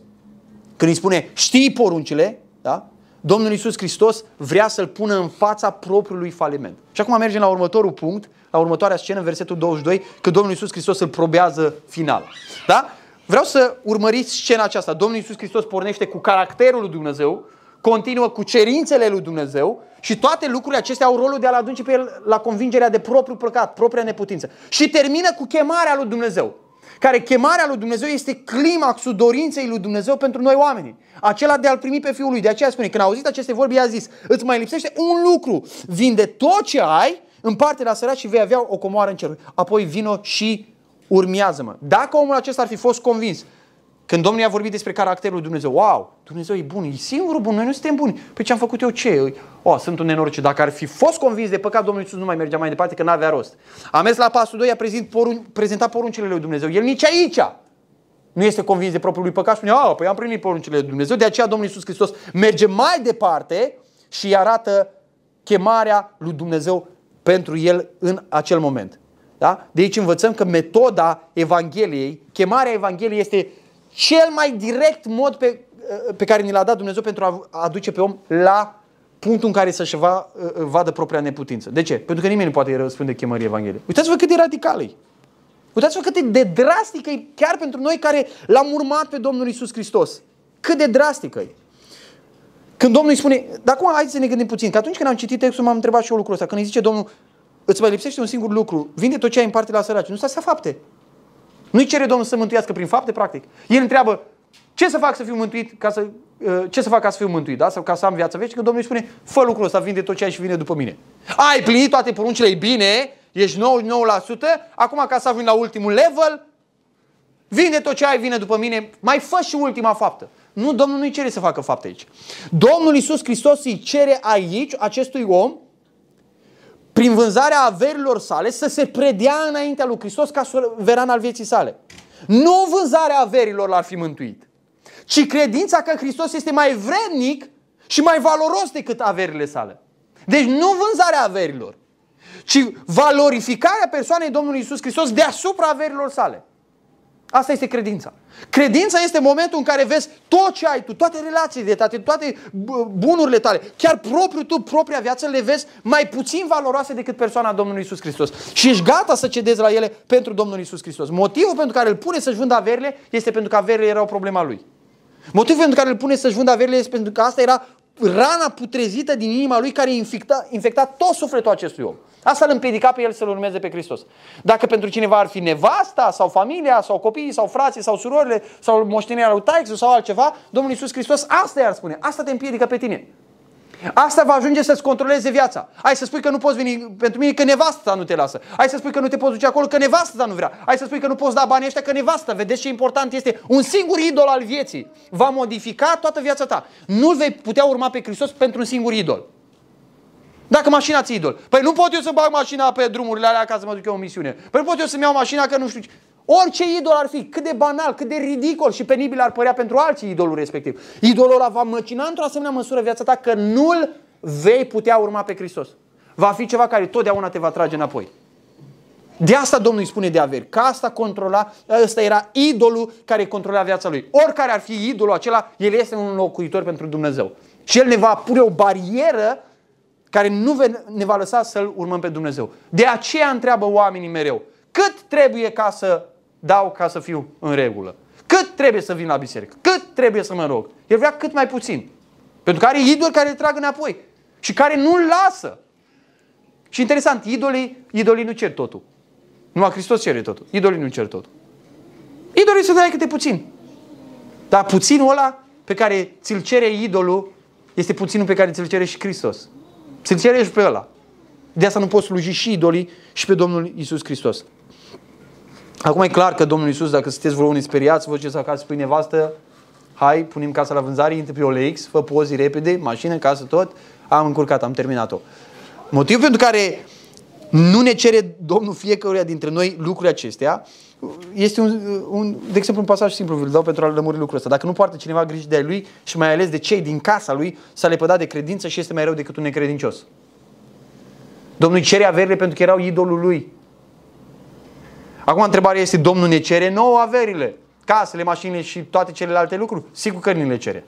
Când îi spune, știi poruncile, da? Domnul Iisus Hristos vrea să-l pună în fața propriului faliment. Și acum mergem la următorul punct, la următoarea scenă, versetul 22, că Domnul Iisus Hristos îl probează final. Da? Vreau să urmăriți scena aceasta. Domnul Iisus Hristos pornește cu caracterul lui Dumnezeu, continuă cu cerințele lui Dumnezeu și toate lucrurile acestea au rolul de a-l aduce pe el la convingerea de propriul păcat, propria neputință. Și termină cu chemarea lui Dumnezeu care chemarea lui Dumnezeu este climaxul dorinței lui Dumnezeu pentru noi oameni. Acela de a-L primi pe Fiul lui. De aceea spune, când a auzit aceste vorbi, i-a zis, îți mai lipsește un lucru, vinde tot ce ai, împarte la săraci și vei avea o comoară în cer. Apoi vino și urmează-mă. Dacă omul acesta ar fi fost convins când Domnul i-a vorbit despre caracterul lui Dumnezeu, wow, Dumnezeu e bun, e singurul bun, noi nu suntem buni. Păi ce am făcut eu ce? O, sunt un nenorocit. Dacă ar fi fost convins de păcat, Domnul Iisus nu mai mergea mai departe, că n-avea rost. A mers la pasul 2, a prezint porun, prezentat poruncile lui Dumnezeu. El nici aici nu este convins de propriul lui păcat. Spune, a, păi am primit poruncile lui Dumnezeu. De aceea Domnul Iisus Hristos merge mai departe și îi arată chemarea lui Dumnezeu pentru el în acel moment. Da? De aici învățăm că metoda Evangheliei, chemarea Evangheliei este cel mai direct mod pe, pe care ni l-a dat Dumnezeu pentru a aduce pe om la punctul în care să-și va, vadă propria neputință. De ce? Pentru că nimeni nu poate răspunde chemării Evangheliei. Uitați-vă cât de radical e. Uitați-vă cât de drastică e chiar pentru noi care l-am urmat pe Domnul Isus Hristos. Cât de drastică e. Când Domnul îi spune, dar acum hai să ne gândim puțin, că atunci când am citit textul m-am întrebat și eu lucrul ăsta. Când îi zice Domnul, îți mai lipsește un singur lucru, vinde tot ce ai în parte la săraci. Nu stați fapte. Nu-i cere Domnul să mântuiască prin fapte, practic. El întreabă, ce să fac să fiu mântuit ca să, uh, ce să fac ca să fiu mântuit, da? Sau ca să am viață veșnică? Domnul îi spune, fă lucrul ăsta, vinde tot ce ai și vine după mine. Ai plinit toate poruncile, e bine, ești 99%, acum ca să ajungi la ultimul level, vinde tot ce ai, vine după mine, mai fă și ultima faptă. Nu, Domnul nu-i cere să facă fapte aici. Domnul Iisus Hristos îi cere aici, acestui om, prin vânzarea averilor sale, să se predea înaintea lui Hristos ca suveran al vieții sale. Nu vânzarea averilor l-ar fi mântuit, ci credința că Hristos este mai vrednic și mai valoros decât averile sale. Deci nu vânzarea averilor, ci valorificarea persoanei Domnului Isus Hristos deasupra averilor sale. Asta este credința. Credința este momentul în care vezi tot ce ai tu, toate relațiile toate, toate bunurile tale, chiar propriul tu, propria viață, le vezi mai puțin valoroase decât persoana Domnului Isus Hristos. Și ești gata să cedezi la ele pentru Domnul Isus Hristos. Motivul pentru care îl pune să-și vândă averile este pentru că averile erau problema lui. Motivul pentru care îl pune să-și vândă averile este pentru că asta era rana putrezită din inima lui care infecta, infecta tot sufletul acestui om. Asta îl împiedica pe el să-L urmeze pe Hristos. Dacă pentru cineva ar fi nevasta sau familia sau copiii sau frații sau surorile sau moștenirea lui Taixu sau altceva, Domnul Iisus Hristos asta i-ar spune. Asta te împiedică pe tine. Asta va ajunge să-ți controleze viața. Ai să spui că nu poți veni pentru mine că nevasta nu te lasă. Ai să spui că nu te poți duce acolo că nevasta nu vrea. Ai să spui că nu poți da banii ăștia că nevasta. Vedeți ce important este? Un singur idol al vieții va modifica toată viața ta. Nu vei putea urma pe Hristos pentru un singur idol. Dacă mașina ți idol. Păi nu pot eu să bag mașina pe drumurile alea ca să mă duc eu în misiune. Păi nu pot eu să-mi iau mașina că nu știu ce. Orice idol ar fi, cât de banal, cât de ridicol și penibil ar părea pentru alții idolul respectiv. Idolul ăla va măcina într-o asemenea măsură viața ta că nu-l vei putea urma pe Hristos. Va fi ceva care totdeauna te va trage înapoi. De asta Domnul îi spune de averi, că asta controla, ăsta era idolul care controla viața lui. Oricare ar fi idolul acela, el este un locuitor pentru Dumnezeu. Și el ne va pune o barieră care nu ne va lăsa să-L urmăm pe Dumnezeu. De aceea întreabă oamenii mereu, cât trebuie ca să dau ca să fiu în regulă? Cât trebuie să vin la biserică? Cât trebuie să mă rog? El vrea cât mai puțin. Pentru că are idoli care îl trag înapoi și care nu-l lasă. Și interesant, idolii, idolii nu cer totul. Numai Hristos cere totul. Idolii nu cer totul. Idolii să dai câte puțin. Dar puținul ăla pe care ți-l cere idolul este puținul pe care ți-l cere și Hristos. Ți-l cere și pe ăla. De asta nu poți sluji și idolii și pe Domnul Isus Hristos. Acum e clar că Domnul Isus, dacă sunteți vreo unii speriați, vă duceți acasă, spui nevastă, hai, punem casa la vânzare, intre pe OLX, fă pozi repede, mașină, casă, tot, am încurcat, am terminat-o. Motivul pentru care nu ne cere Domnul fiecăruia dintre noi lucrurile acestea este un, un, de exemplu un pasaj simplu, vi-l dau pentru a lămuri lucrul ăsta. Dacă nu poartă cineva grijă de lui și mai ales de cei din casa lui, s-a lepădat de credință și este mai rău decât un necredincios. Domnul îi cere averile pentru că erau idolul lui. Acum întrebarea este, Domnul ne cere nouă averile, casele, mașinile și toate celelalte lucruri? Sigur că ni le cere.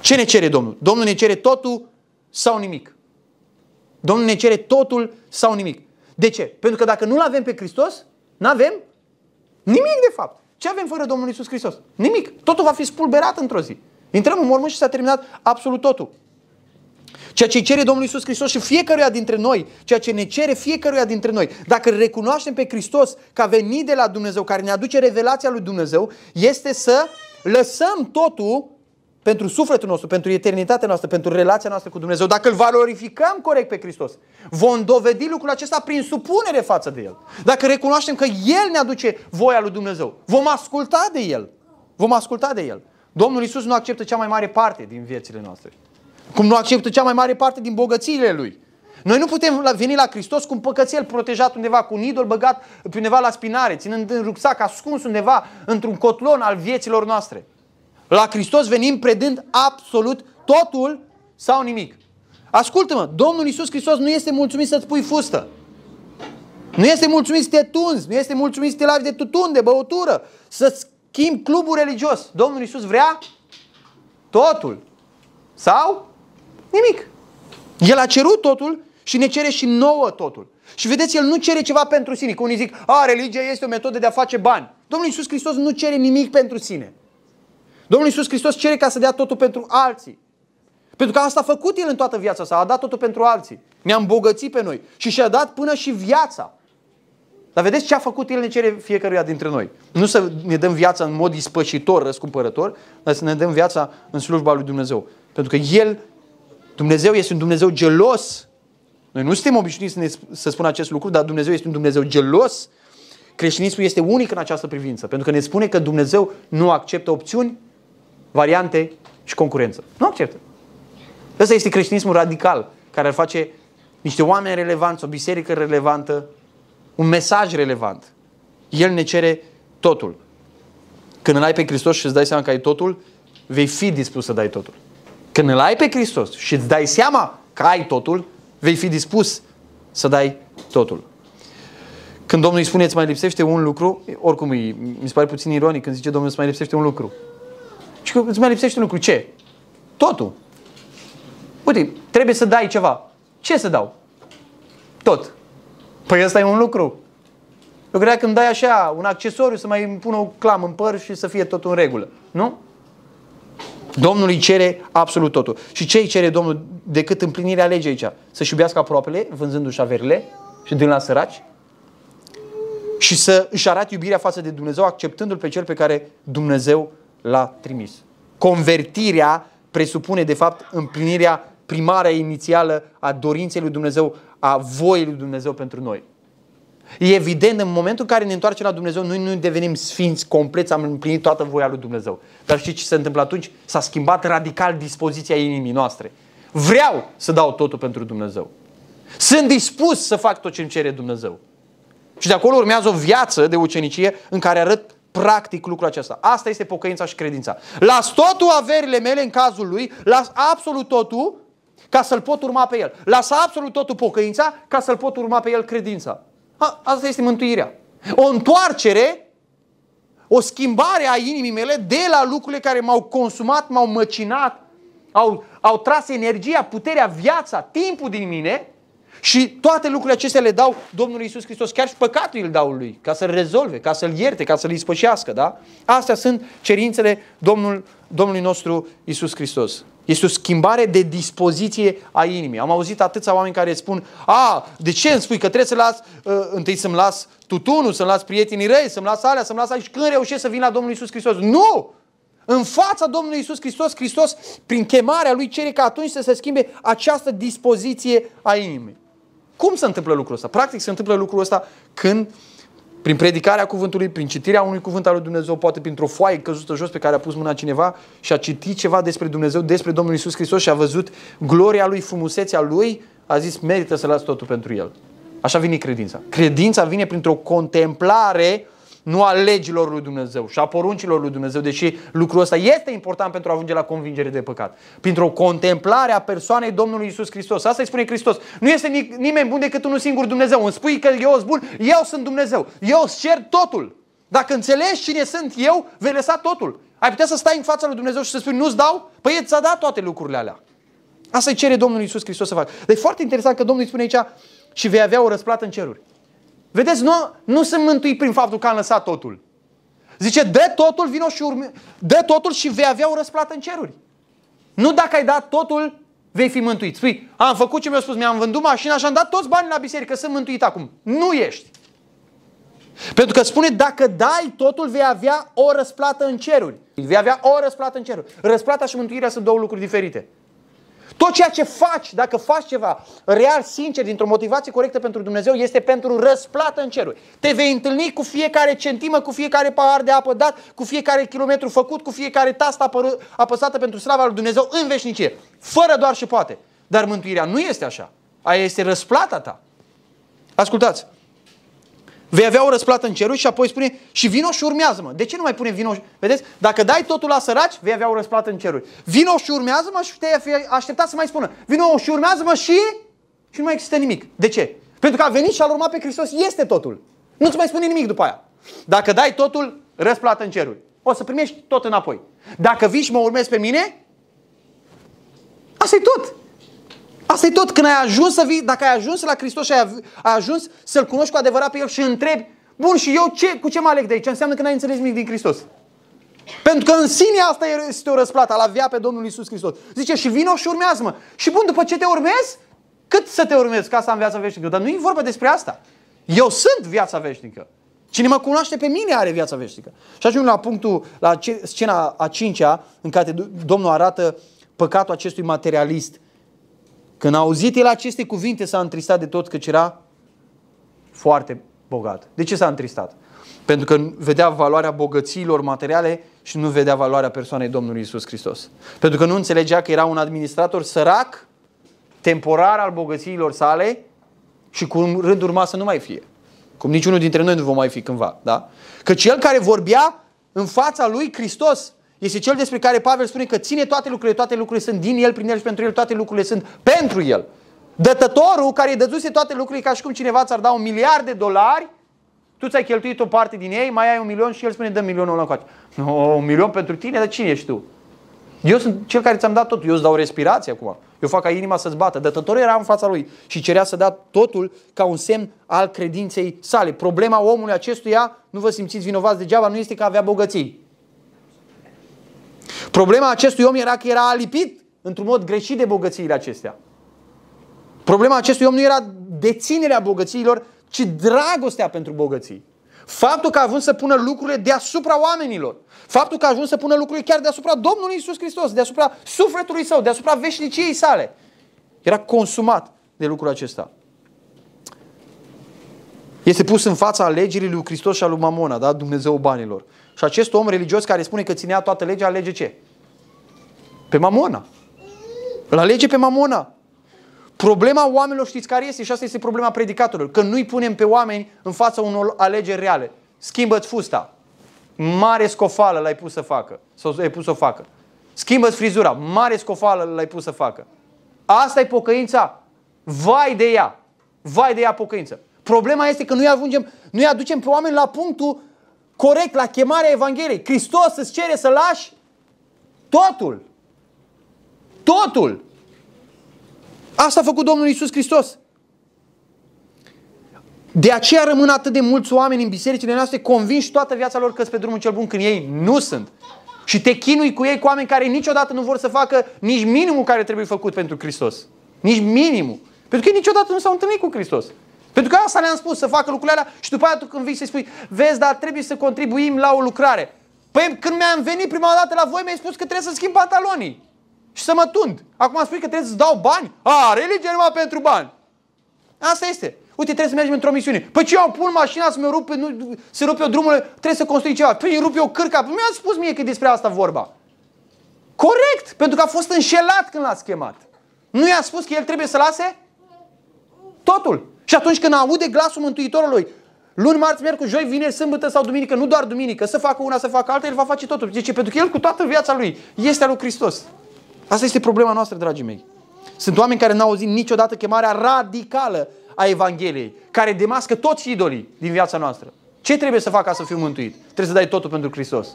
Ce ne cere Domnul? Domnul ne cere totul sau nimic. Domnul ne cere totul sau nimic. De ce? Pentru că dacă nu-L avem pe Hristos, nu avem nimic de fapt. Ce avem fără Domnul Isus Hristos? Nimic. Totul va fi spulberat într-o zi. Intrăm în mormânt și s-a terminat absolut totul. Ceea ce cere Domnul Isus Hristos și fiecăruia dintre noi, ceea ce ne cere fiecăruia dintre noi, dacă recunoaștem pe Hristos că a venit de la Dumnezeu, care ne aduce revelația lui Dumnezeu, este să lăsăm totul pentru sufletul nostru, pentru eternitatea noastră, pentru relația noastră cu Dumnezeu, dacă îl valorificăm corect pe Hristos, vom dovedi lucrul acesta prin supunere față de El. Dacă recunoaștem că El ne aduce voia lui Dumnezeu, vom asculta de El. Vom asculta de El. Domnul Isus nu acceptă cea mai mare parte din viețile noastre. Cum nu acceptă cea mai mare parte din bogățiile Lui. Noi nu putem veni la Hristos cu un păcățel protejat undeva, cu un idol băgat pe undeva la spinare, ținând în rucsac, ascuns undeva într-un cotlon al vieților noastre. La Hristos venim predând absolut totul sau nimic. Ascultă-mă, Domnul Isus Hristos nu este mulțumit să-ți pui fustă. Nu este mulțumit să te tunzi, nu este mulțumit să te lavi de tutun, de băutură, să schimbi clubul religios. Domnul Isus vrea totul. Sau nimic. El a cerut totul și ne cere și nouă totul. Și vedeți, El nu cere ceva pentru sine. Că unii zic, a, religia este o metodă de a face bani. Domnul Isus Hristos nu cere nimic pentru sine. Domnul Iisus Hristos cere ca să dea totul pentru alții. Pentru că asta a făcut El în toată viața sa, a dat totul pentru alții. Ne-a îmbogățit pe noi și și-a dat până și viața. Dar vedeți ce a făcut El ne cere fiecăruia dintre noi. Nu să ne dăm viața în mod ispășitor, răscumpărător, dar să ne dăm viața în slujba lui Dumnezeu. Pentru că El, Dumnezeu este un Dumnezeu gelos. Noi nu suntem obișnuiți să, ne, să spunem acest lucru, dar Dumnezeu este un Dumnezeu gelos. Creștinismul este unic în această privință, pentru că ne spune că Dumnezeu nu acceptă opțiuni variante și concurență. Nu acceptă. Ăsta este creștinismul radical, care ar face niște oameni relevanți, o biserică relevantă, un mesaj relevant. El ne cere totul. Când îl ai pe Hristos și îți dai seama că ai totul, vei fi dispus să dai totul. Când îl ai pe Hristos și îți dai seama că ai totul, vei fi dispus să dai totul. Când Domnul îi spune îți mai lipsește un lucru, oricum mi se pare puțin ironic când zice Domnul îți mai lipsește un lucru. Și că îți mai lipsește un lucru. Ce? Totul. Uite, trebuie să dai ceva. Ce să dau? Tot. Păi ăsta e un lucru. Eu cred că îmi dai așa un accesoriu să mai îmi pun o clamă în păr și să fie tot în regulă. Nu? Domnul îi cere absolut totul. Și ce îi cere Domnul decât împlinirea legii aici? Să-și iubească aproapele, vânzându-și averile și dând la săraci? Și să își arate iubirea față de Dumnezeu, acceptându-L pe Cel pe care Dumnezeu l-a trimis. Convertirea presupune, de fapt, împlinirea primară inițială a dorinței lui Dumnezeu, a voii lui Dumnezeu pentru noi. E evident, în momentul în care ne întoarcem la Dumnezeu, noi nu devenim sfinți compleți, am împlinit toată voia lui Dumnezeu. Dar știți ce se întâmplă atunci? S-a schimbat radical dispoziția inimii noastre. Vreau să dau totul pentru Dumnezeu. Sunt dispus să fac tot ce îmi cere Dumnezeu. Și de acolo urmează o viață de ucenicie în care arăt practic lucrul acesta. Asta este pocăința și credința. Las totul averile mele în cazul lui, las absolut totul ca să-l pot urma pe el. Las absolut totul pocăința ca să-l pot urma pe el credința. A, asta este mântuirea. O întoarcere, o schimbare a inimii mele de la lucrurile care m-au consumat, m-au măcinat, au, au tras energia, puterea, viața, timpul din mine și toate lucrurile acestea le dau Domnului Isus Hristos. Chiar și păcatul îl dau lui, ca să-l rezolve, ca să-l ierte, ca să-l ispășească. Da? Astea sunt cerințele Domnul, Domnului nostru Isus Hristos. Este o schimbare de dispoziție a inimii. Am auzit atâția oameni care spun, a, de ce îmi spui că trebuie să las, uh, întâi să-mi las tutunul, să-mi las prietenii răi, să-mi las alea, să-mi las alea și când reușesc să vin la Domnul Isus Hristos? Nu! În fața Domnului Isus Hristos, Hristos, prin chemarea Lui, cere ca atunci să se schimbe această dispoziție a inimii. Cum se întâmplă lucrul ăsta? Practic se întâmplă lucrul ăsta când prin predicarea cuvântului, prin citirea unui cuvânt al lui Dumnezeu, poate printr-o foaie căzută jos pe care a pus mâna cineva și a citit ceva despre Dumnezeu, despre Domnul Isus Hristos și a văzut gloria lui, frumusețea lui, a zis merită să las totul pentru el. Așa vine credința. Credința vine printr-o contemplare nu a legilor lui Dumnezeu și a poruncilor lui Dumnezeu, deși lucrul ăsta este important pentru a ajunge la convingere de păcat. Printr-o contemplare a persoanei Domnului Isus Hristos. Asta îi spune Hristos. Nu este nimeni bun decât unul singur Dumnezeu. Îmi spui că eu sunt bun, eu sunt Dumnezeu. Eu îți cer totul. Dacă înțelegi cine sunt eu, vei lăsa totul. Ai putea să stai în fața lui Dumnezeu și să spui nu-ți dau? Păi ți-a dat toate lucrurile alea. Asta îi cere Domnul Iisus Hristos să facă. Dar e foarte interesant că Domnul îi spune aici și vei avea o răsplată în ceruri. Vedeți, nu, nu sunt mântuit prin faptul că am lăsat totul. Zice, dă totul, vino și urme, dă totul și vei avea o răsplată în ceruri. Nu dacă ai dat totul, vei fi mântuit. Spui, am făcut ce mi-a spus, mi-am vândut mașina și am dat toți banii la biserică, sunt mântuit acum. Nu ești. Pentru că spune, dacă dai totul, vei avea o răsplată în ceruri. Vei avea o răsplată în ceruri. Răsplata și mântuirea sunt două lucruri diferite. Tot ceea ce faci, dacă faci ceva real, sincer, dintr-o motivație corectă pentru Dumnezeu, este pentru răsplată în ceruri. Te vei întâlni cu fiecare centimă, cu fiecare pahar de apă dat, cu fiecare kilometru făcut, cu fiecare tastă apăsată pentru slava lui Dumnezeu în veșnicie. Fără doar și poate. Dar mântuirea nu este așa. Aia este răsplata ta. Ascultați. Vei avea o răsplată în ceruri și apoi spune și vino și urmează-mă. De ce nu mai pune vino? Vedeți? Dacă dai totul la săraci, vei avea o răsplată în ceruri. Vino și urmează-mă și te aștepta să mai spună. Vino și urmează-mă și... Și nu mai există nimic. De ce? Pentru că a venit și a urmat pe Hristos, este totul. Nu-ți mai spune nimic după aia. Dacă dai totul, răsplată în ceruri. O să primești tot înapoi. Dacă vii și mă urmezi pe mine, asta e tot. Asta e tot. Când ai ajuns să vii, dacă ai ajuns la Hristos și ai, ai ajuns să-L cunoști cu adevărat pe El și întrebi, bun, și eu ce, cu ce mă aleg de aici? Înseamnă că n-ai înțeles nimic din Hristos. Pentru că în sine asta este o răsplată, la via pe Domnul Isus Hristos. Zice, și vino și urmează-mă. Și bun, după ce te urmezi, cât să te urmezi ca să am viața veșnică? Dar nu e vorba despre asta. Eu sunt viața veșnică. Cine mă cunoaște pe mine are viața veșnică. Și ajung la punctul, la scena a cincea, în care Domnul arată păcatul acestui materialist când a auzit el aceste cuvinte, s-a întristat de tot, căci era foarte bogat. De ce s-a întristat? Pentru că vedea valoarea bogățiilor materiale și nu vedea valoarea persoanei Domnului Isus Hristos. Pentru că nu înțelegea că era un administrator sărac, temporar al bogățiilor sale și cu rând urma să nu mai fie. Cum niciunul dintre noi nu vom mai fi cândva. Da? Că cel care vorbea în fața lui Hristos este cel despre care Pavel spune că ține toate lucrurile, toate lucrurile sunt din el, prin el și pentru el, toate lucrurile sunt pentru el. Dătătorul care îi dăduse toate lucrurile ca și cum cineva ți-ar da un miliard de dolari, tu ți-ai cheltuit o parte din ei, mai ai un milion și el spune dă milionul ăla încoace. No, un milion pentru tine, dar cine ești tu? Eu sunt cel care ți-am dat totul, eu îți dau respirație acum. Eu fac ca inima să-ți bată. Dătătorul era în fața lui și cerea să dea totul ca un semn al credinței sale. Problema omului acestuia, nu vă simțiți vinovați degeaba, nu este că avea bogății. Problema acestui om era că era alipit într-un mod greșit de bogățiile acestea. Problema acestui om nu era deținerea bogățiilor, ci dragostea pentru bogății. Faptul că a ajuns să pună lucrurile deasupra oamenilor. Faptul că a ajuns să pună lucrurile chiar deasupra Domnului Isus Hristos, deasupra sufletului său, deasupra veșniciei sale. Era consumat de lucrul acesta. Este pus în fața alegerii lui Hristos și a lui Mamona, da? Dumnezeu banilor. Și acest om religios care spune că ținea toată legea, alege ce? Pe mamona. Îl alege pe mamona. Problema oamenilor știți care este? Și asta este problema predicatorilor. Că nu-i punem pe oameni în fața unor alegeri reale. Schimbă-ți fusta. Mare scofală l-ai pus să facă. Sau l-ai pus să facă. Schimbă-ți frizura. Mare scofală l-ai pus să facă. Asta e pocăința. Vai de ea. Vai de ea pocăință. Problema este că nu-i ajungem, nu-i aducem pe oameni la punctul corect la chemarea Evangheliei. Hristos îți cere să lași totul. Totul. Asta a făcut Domnul Isus Hristos. De aceea rămân atât de mulți oameni în bisericile noastre convinși toată viața lor că sunt pe drumul cel bun când ei nu sunt. Și te chinui cu ei cu oameni care niciodată nu vor să facă nici minimul care trebuie făcut pentru Hristos. Nici minimul. Pentru că ei niciodată nu s-au întâlnit cu Hristos. Pentru că asta le-am spus, să facă lucrurile alea și după aia tu când vii să-i spui, vezi, dar trebuie să contribuim la o lucrare. Păi când mi-am venit prima dată la voi, mi-ai spus că trebuie să schimb pantalonii și să mă tund. Acum spui că trebuie să-ți dau bani? A, religie numai pentru bani. Asta este. Uite, trebuie să mergem într-o misiune. Păi ce eu pun mașina să mi rupe, nu, să rupe o drumul, trebuie să construi ceva. Păi îmi rupe o cârca. Păi mi-a spus mie că e despre asta vorba. Corect, pentru că a fost înșelat când l-a schemat. Nu i-a spus că el trebuie să lase totul. Și atunci când aude glasul Mântuitorului, luni, marți, miercuri, joi, vineri, sâmbătă sau duminică, nu doar duminică, să facă una, să facă alta, el va face totul. De ce? Pentru că el cu toată viața lui este al lui Hristos. Asta este problema noastră, dragii mei. Sunt oameni care n-au auzit niciodată chemarea radicală a Evangheliei, care demască toți idolii din viața noastră. Ce trebuie să fac ca să fiu mântuit? Trebuie să dai totul pentru Hristos.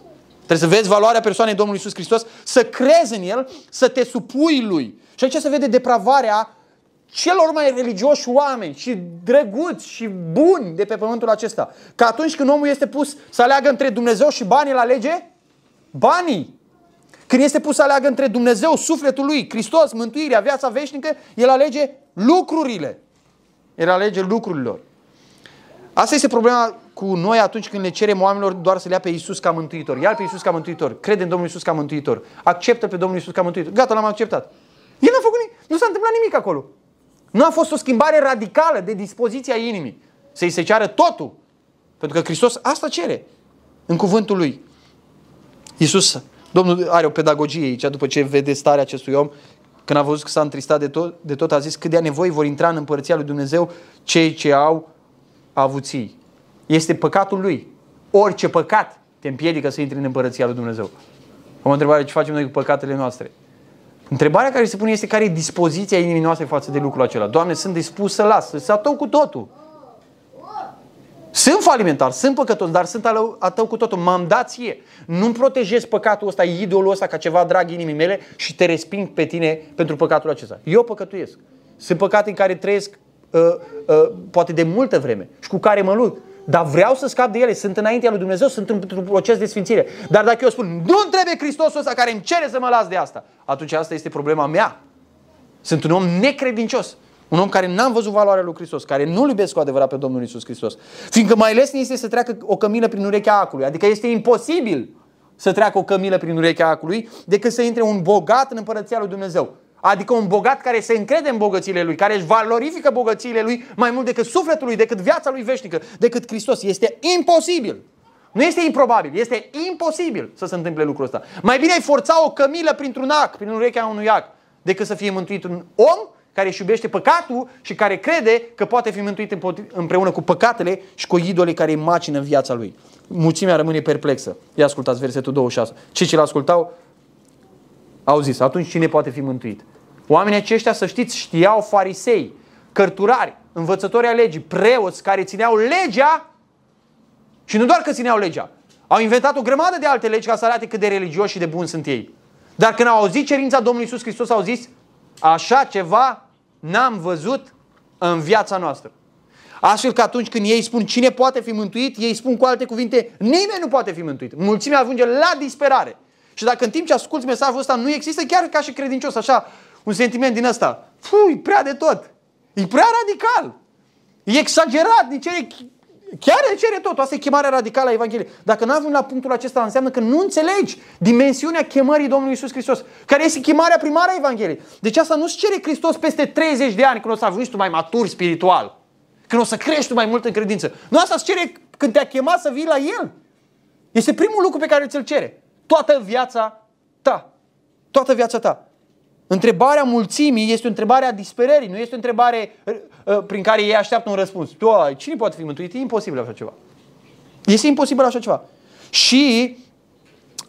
Trebuie să vezi valoarea persoanei Domnului Isus Hristos, să crezi în El, să te supui Lui. Și aici se vede depravarea celor mai religioși oameni și drăguți și buni de pe pământul acesta. Că atunci când omul este pus să aleagă între Dumnezeu și banii, la alege banii. Când este pus să aleagă între Dumnezeu, sufletul lui, Hristos, mântuirea, viața veșnică, el alege lucrurile. El alege lucrurilor. Asta este problema cu noi atunci când le cerem oamenilor doar să le ia pe Isus ca mântuitor. Ia pe Isus ca mântuitor. Crede în Domnul Isus ca mântuitor. Acceptă pe Domnul Isus ca mântuitor. Gata, l-am acceptat. El nu a făcut nimic. Nu s-a întâmplat nimic acolo. Nu a fost o schimbare radicală de dispoziția inimii. Să-i se ceară totul. Pentru că Hristos asta cere în cuvântul lui. Iisus, Domnul are o pedagogie aici, după ce vede starea acestui om, când a văzut că s-a întristat de tot, de tot, a zis cât de nevoi vor intra în împărăția lui Dumnezeu cei ce au avuții. Este păcatul lui. Orice păcat te împiedică să intri în împărăția lui Dumnezeu. O întrebare, ce facem noi cu păcatele noastre? Întrebarea care se pune este care e dispoziția inimii noastre față de lucrul acela. Doamne, sunt dispus să las, să atău cu totul. Sunt falimentar, sunt păcătos, dar sunt a tău cu totul. M-am dat ție. Nu-mi protejez păcatul ăsta, idolul ăsta ca ceva drag inimii mele și te resping pe tine pentru păcatul acesta. Eu păcătuiesc. Sunt păcate în care trăiesc uh, uh, poate de multă vreme și cu care mă lupt. Dar vreau să scap de ele, sunt înaintea lui Dumnezeu, sunt într-un proces de sfințire. Dar dacă eu spun, nu trebuie Hristosul ăsta care îmi cere să mă las de asta, atunci asta este problema mea. Sunt un om necredincios. Un om care n-am văzut valoarea lui Hristos, care nu-L iubesc cu adevărat pe Domnul Isus Hristos. Fiindcă mai lesne este să treacă o cămilă prin urechea acului. Adică este imposibil să treacă o cămilă prin urechea acului decât să intre un bogat în împărăția lui Dumnezeu. Adică un bogat care se încrede în bogățiile lui, care își valorifică bogățiile lui mai mult decât sufletul lui, decât viața lui veșnică, decât Hristos. Este imposibil. Nu este improbabil, este imposibil să se întâmple lucrul ăsta. Mai bine ai forța o cămilă printr-un ac, prin urechea unui ac, decât să fie mântuit un om care își iubește păcatul și care crede că poate fi mântuit împreună cu păcatele și cu idolii care îi macină viața lui. Mulțimea rămâne perplexă. Ia ascultați versetul 26. Cei ce l-ascultau au zis, atunci cine poate fi mântuit? Oamenii aceștia, să știți, știau farisei, cărturari, învățători a legii, preoți care țineau legea și nu doar că țineau legea, au inventat o grămadă de alte legi ca să arate cât de religioși și de buni sunt ei. Dar când au auzit cerința Domnului Isus Hristos, au zis, așa ceva n-am văzut în viața noastră. Astfel că atunci când ei spun cine poate fi mântuit, ei spun cu alte cuvinte, nimeni nu poate fi mântuit. Mulțimea ajunge la disperare. Și dacă în timp ce asculți mesajul ăsta nu există chiar ca și credincios, așa, un sentiment din ăsta, fui, prea de tot. E prea radical. E exagerat, de cere, chiar de cere tot. Asta e chemarea radicală a Evangheliei. Dacă nu ajungi la punctul acesta, înseamnă că nu înțelegi dimensiunea chemării Domnului Isus Hristos, care este chemarea primară a Evangheliei. Deci asta nu-ți cere Hristos peste 30 de ani, când o să ajungi tu mai matur spiritual, când o să crești tu mai mult în credință. Nu asta îți cere când te-a chemat să vii la El. Este primul lucru pe care ți-l cere. Toată viața ta. Toată viața ta. Întrebarea mulțimii este o întrebare a disperării, nu este o întrebare uh, uh, prin care ei așteaptă un răspuns. Tu, cine poate fi mântuit? E imposibil așa ceva. Este imposibil așa ceva. Și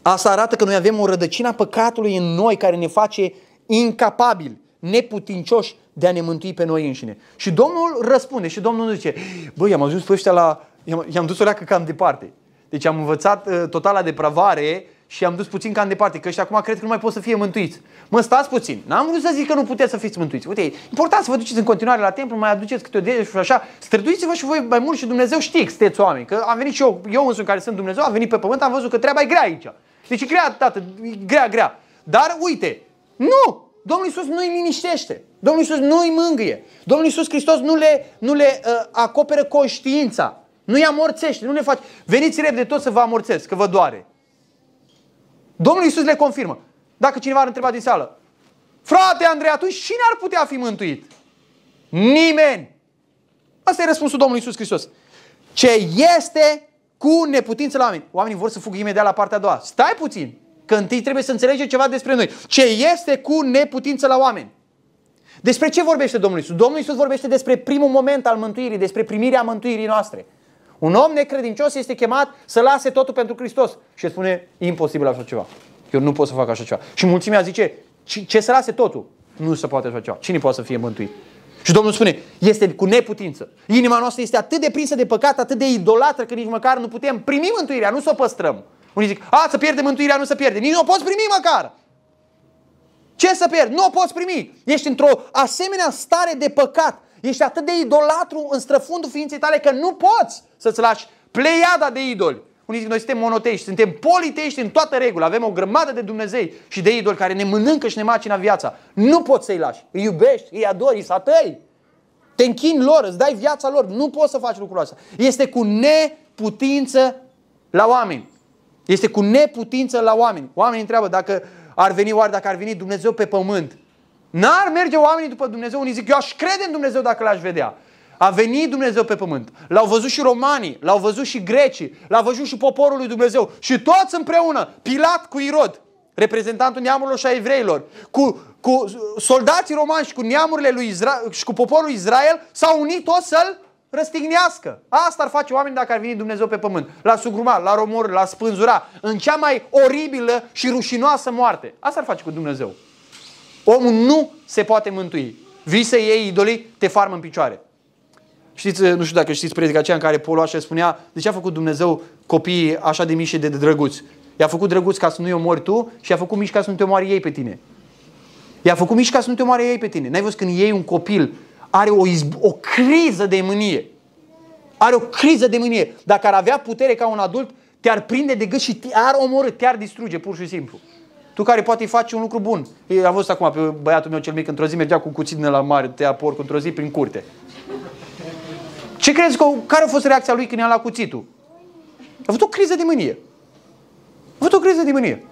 asta arată că noi avem o rădăcină a păcatului în noi care ne face incapabili, neputincioși de a ne mântui pe noi înșine. Și Domnul răspunde și Domnul nu zice, băi, i-am ajuns pe ăștia la... I-am dus o leacă cam departe. Deci am învățat uh, totala depravare și am dus puțin cam departe, că ăștia acum cred că nu mai pot să fie mântuiți. Mă, stați puțin. N-am vrut să zic că nu puteți să fiți mântuiți. Uite, e important să vă duceți în continuare la templu, mai aduceți câte o de și așa. Străduiți-vă și voi mai mult și Dumnezeu știe că sunteți oameni. Că am venit și eu, eu însumi care sunt Dumnezeu, am venit pe pământ, am văzut că treaba e grea aici. Deci e grea, tată, e grea, grea. Dar uite, nu! Domnul Iisus nu îi liniștește. Domnul Iisus nu îi mângâie. Domnul Iisus Hristos nu le, nu le uh, acoperă conștiința. Nu îi amorțește, nu le face. Veniți repede tot să vă amorțesc, că vă doare. Domnul Iisus le confirmă. Dacă cineva ar întreba din sală, frate Andrei, atunci cine ar putea fi mântuit? Nimeni. Asta e răspunsul Domnului Iisus Hristos. Ce este cu neputință la oameni. Oamenii vor să fugă imediat la partea a doua. Stai puțin, că întâi trebuie să înțelege ceva despre noi. Ce este cu neputință la oameni? Despre ce vorbește Domnul Iisus? Domnul Iisus vorbește despre primul moment al mântuirii, despre primirea mântuirii noastre. Un om necredincios este chemat să lase totul pentru Hristos. Și spune, imposibil așa ceva. Eu nu pot să fac așa ceva. Și mulțimea zice, ce să lase totul? Nu se poate așa ceva. Cine poate să fie mântuit? Și Domnul spune, este cu neputință. Inima noastră este atât de prinsă de păcat, atât de idolatră, că nici măcar nu putem primi mântuirea, nu să o păstrăm. Unii zic, a, să pierde mântuirea, nu să pierde. Nici nu o poți primi măcar. Ce să pierzi? Nu o poți primi. Ești într-o asemenea stare de păcat. Ești atât de idolatru în străfundul ființei tale că nu poți să-ți lași pleiada de idoli. Unii zic, noi suntem monotești, suntem politești în toată regula, avem o grămadă de Dumnezei și de idoli care ne mănâncă și ne macină viața. Nu poți să-i lași. Îi iubești, îi adori, îi satăi. Te închin lor, îți dai viața lor. Nu poți să faci lucrul ăsta. Este cu neputință la oameni. Este cu neputință la oameni. Oamenii întreabă dacă ar veni, oare dacă ar veni Dumnezeu pe pământ. N-ar merge oamenii după Dumnezeu. Unii zic, eu aș crede în Dumnezeu dacă l-aș vedea. A venit Dumnezeu pe pământ. L-au văzut și romanii, l-au văzut și grecii, l-au văzut și poporul lui Dumnezeu. Și toți împreună, Pilat cu Irod, reprezentantul neamurilor și a evreilor, cu, cu soldații romani și cu neamurile lui Israel și cu poporul Israel, s-au unit toți să-l răstignească. Asta ar face oamenii dacă ar veni Dumnezeu pe pământ. La sugruma, la romor, la spânzura, în cea mai oribilă și rușinoasă moarte. Asta ar face cu Dumnezeu. Omul nu se poate mântui. Vii să iei idolii, te farmă în picioare. Știți, nu știu dacă știți predica aceea în care Paul așa spunea, de ce a făcut Dumnezeu copiii așa de mici și de drăguți? I-a făcut drăguți ca să nu-i omori tu și i-a făcut mici ca să nu te omoare ei pe tine. I-a făcut mici ca să nu te omoare ei pe tine. N-ai văzut când iei un copil, are o, izb- o criză de mânie. Are o criză de mânie. Dacă ar avea putere ca un adult, te-ar prinde de gât și te-ar omorâ, te-ar distruge, pur și simplu. Tu care poate faci un lucru bun. Am văzut acum pe băiatul meu cel mic, într-o zi mergea cu cuțit la mare, te ia porc într-o zi prin curte. Ce crezi că, care a fost reacția lui când i-a luat cuțitul? A avut o criză de mânie. A avut o criză de mânie.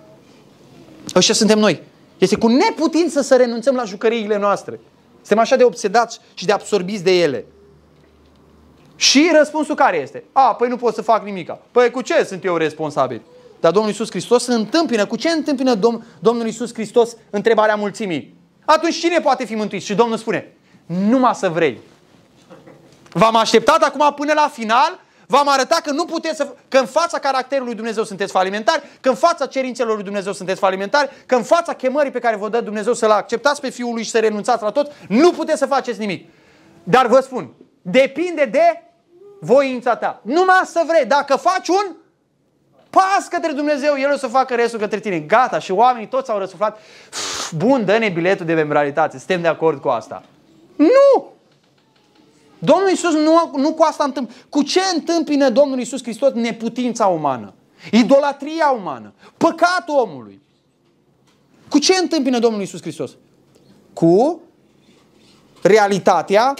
Ăștia suntem noi. Este cu neputință să renunțăm la jucăriile noastre. Suntem așa de obsedați și de absorbiți de ele. Și răspunsul care este? A, păi nu pot să fac nimica. Păi cu ce sunt eu responsabil? Dar Domnul Iisus Hristos se întâmpină. Cu ce întâmpină Dom- Domnul Iisus Hristos întrebarea mulțimii? Atunci cine poate fi mântuit? Și Domnul spune, numai să vrei. V-am așteptat acum până la final, v-am arătat că nu puteți să, că în fața caracterului lui Dumnezeu sunteți falimentari, că în fața cerințelor lui Dumnezeu sunteți falimentari, că în fața chemării pe care vă dă Dumnezeu să-L acceptați pe Fiul lui și să renunțați la tot, nu puteți să faceți nimic. Dar vă spun, depinde de voința ta. Numai să vrei. Dacă faci un pas către Dumnezeu, El o să facă restul către tine. Gata. Și oamenii toți au răsuflat. Bun, dă-ne biletul de membralitate. Suntem de acord cu asta. Nu! Domnul Iisus nu, nu cu asta întâmplă. Cu ce întâmpină Domnul Iisus Hristos neputința umană? Idolatria umană? Păcatul omului? Cu ce întâmpină Domnul Iisus Hristos? Cu realitatea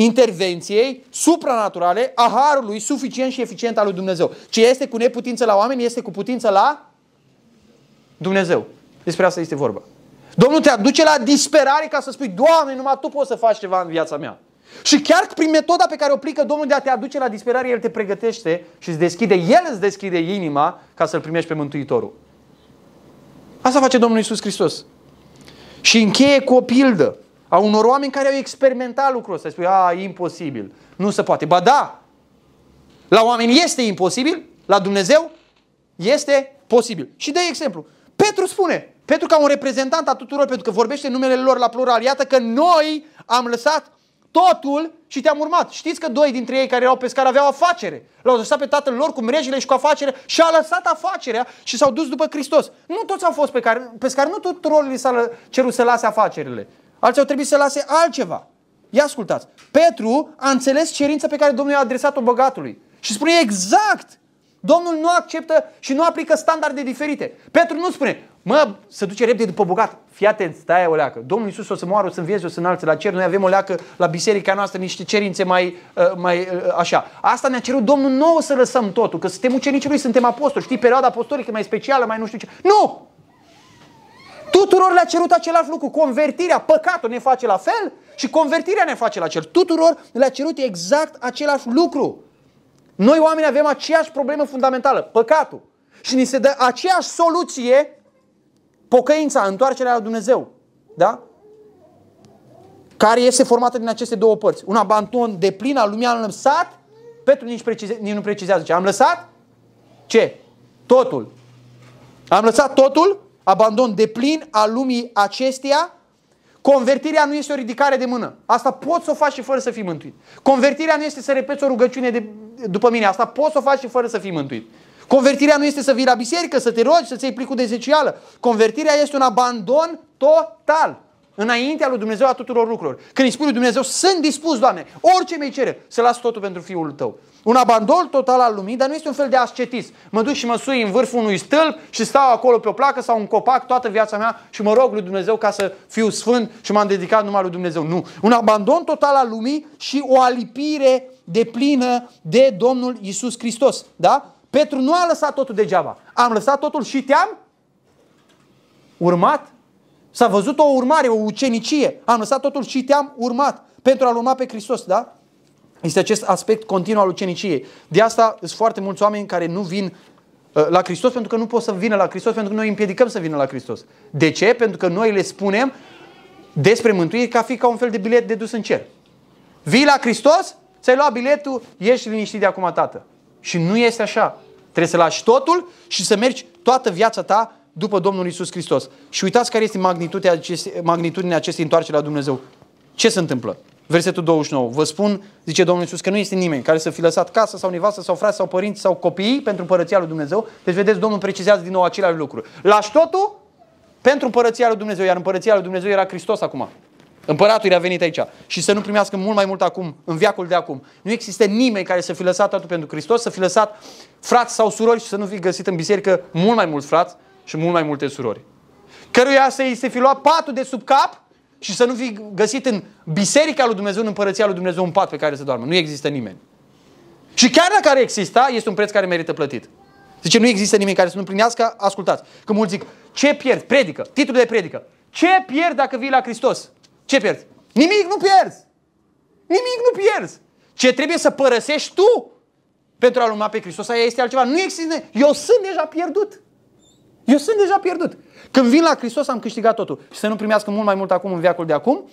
intervenției supranaturale a harului suficient și eficient al lui Dumnezeu. Ce este cu neputință la oameni este cu putință la Dumnezeu. Despre asta este vorba. Domnul te aduce la disperare ca să spui, Doamne, numai Tu poți să faci ceva în viața mea. Și chiar prin metoda pe care o aplică Domnul de a te aduce la disperare, El te pregătește și îți deschide, El îți deschide inima ca să-L primești pe Mântuitorul. Asta face Domnul Isus Hristos. Și încheie cu o pildă a unor oameni care au experimentat lucrul ăsta. Spui, a, imposibil, nu se poate. Ba da, la oameni este imposibil, la Dumnezeu este posibil. Și de exemplu, Petru spune, Petru ca un reprezentant a tuturor, pentru că vorbește numele lor la plural, iată că noi am lăsat totul și te-am urmat. Știți că doi dintre ei care erau pescari aveau afacere. L-au lăsat pe tatăl lor cu mrejile și cu afacere și a lăsat afacerea și s-au dus după Hristos. Nu toți au fost pescari, nu tuturor li s-a cerut să lase afacerile. Alții au trebuit să lase altceva. Ia ascultați. Petru a înțeles cerința pe care Domnul i-a adresat-o băgatului. Și spune exact. Domnul nu acceptă și nu aplică standarde diferite. Petru nu spune, mă, să duce repede după bogat. Fii atent, stai o leacă. Domnul Iisus o să moară, o să învieze, o să înalțe la cer. Noi avem o leacă la biserica noastră, niște cerințe mai, uh, mai uh, așa. Asta ne-a cerut Domnul nouă să lăsăm totul, că suntem ucenicii lui, suntem apostoli. Știi, perioada apostolică mai specială, mai nu știu ce. Nu! Tuturor le-a cerut același lucru. Convertirea, păcatul ne face la fel și convertirea ne face la cel. Tuturor le-a cerut exact același lucru. Noi oameni avem aceeași problemă fundamentală, păcatul. Și ni se dă aceeași soluție, pocăința, întoarcerea la Dumnezeu. Da? Care este formată din aceste două părți. Un abandon de plin al lumii am lăsat, Petru nici, precize, nici nu precizează ce. Am lăsat ce? Totul. Am lăsat totul abandon de plin al lumii acesteia, convertirea nu este o ridicare de mână. Asta poți să o faci și fără să fii mântuit. Convertirea nu este să repeți o rugăciune de, după mine. Asta poți să o faci și fără să fii mântuit. Convertirea nu este să vii la biserică, să te rogi, să-ți iei plicul de zecială. Convertirea este un abandon total înaintea lui Dumnezeu a tuturor lucrurilor. Când îi spui lui Dumnezeu, sunt dispus, Doamne, orice mi cere, să las totul pentru Fiul Tău. Un abandon total al lumii, dar nu este un fel de ascetism. Mă duc și mă sui în vârful unui stâlp și stau acolo pe o placă sau un copac toată viața mea și mă rog lui Dumnezeu ca să fiu sfânt și m-am dedicat numai lui Dumnezeu. Nu. Un abandon total al lumii și o alipire de plină de Domnul Isus Hristos. Da? Petru nu a lăsat totul degeaba. Am lăsat totul și te-am urmat. S-a văzut o urmare, o ucenicie. Am lăsat totul și te-am urmat pentru a-L urma pe Hristos, da? Este acest aspect continuu al uceniciei. De asta sunt foarte mulți oameni care nu vin uh, la Hristos pentru că nu pot să vină la Hristos, pentru că noi îi împiedicăm să vină la Hristos. De ce? Pentru că noi le spunem despre mântuire ca fi ca un fel de bilet de dus în cer. Vii la Hristos, ți-ai luat biletul, ești liniștit de acum, tată. Și nu este așa. Trebuie să lași totul și să mergi toată viața ta după Domnul Isus Hristos. Și uitați care este magnitudinea acestei, magnitudinea acestei întoarceri la Dumnezeu. Ce se întâmplă? Versetul 29. Vă spun, zice Domnul Iisus, că nu este nimeni care să fi lăsat casă sau nevastă sau frate sau părinți sau copii pentru împărăția lui Dumnezeu. Deci vedeți, Domnul precizează din nou același lucru. Lași totul pentru împărăția lui Dumnezeu, iar împărăția lui Dumnezeu era Hristos acum. Împăratul a venit aici și să nu primească mult mai mult acum, în viacul de acum. Nu există nimeni care să fi lăsat totul pentru Hristos, să fi lăsat frați sau surori și să nu fi găsit în biserică mult mai mulți frați și mult mai multe surori. Căruia să-i se fi luat patul de sub cap și să nu fi găsit în biserica lui Dumnezeu, în împărăția lui Dumnezeu, un pat pe care să doarmă. Nu există nimeni. Și chiar dacă ar exista, este un preț care merită plătit. Zice, nu există nimeni care să nu plinească, ascultați. Că mulți zic, ce pierzi? Predică. Titlul de predică. Ce pierzi dacă vii la Hristos? Ce pierzi? Nimic nu pierzi. Nimic nu pierzi. Ce trebuie să părăsești tu pentru a-L urma pe Hristos, aia este altceva. Nu există. Eu sunt deja pierdut. Eu sunt deja pierdut. Când vin la Hristos am câștigat totul. Și să nu primească mult mai mult acum în viacul de acum,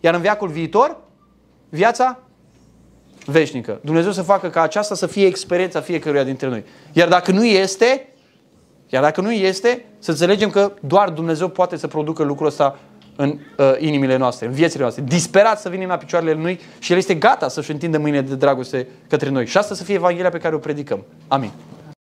iar în viacul viitor, viața veșnică. Dumnezeu să facă ca aceasta să fie experiența fiecăruia dintre noi. Iar dacă nu este, iar dacă nu este, să înțelegem că doar Dumnezeu poate să producă lucrul ăsta în uh, inimile noastre, în viețile noastre. Disperat să venim la picioarele Lui și El este gata să-și întindă mâine de dragoste către noi. Și asta să fie Evanghelia pe care o predicăm. Amin.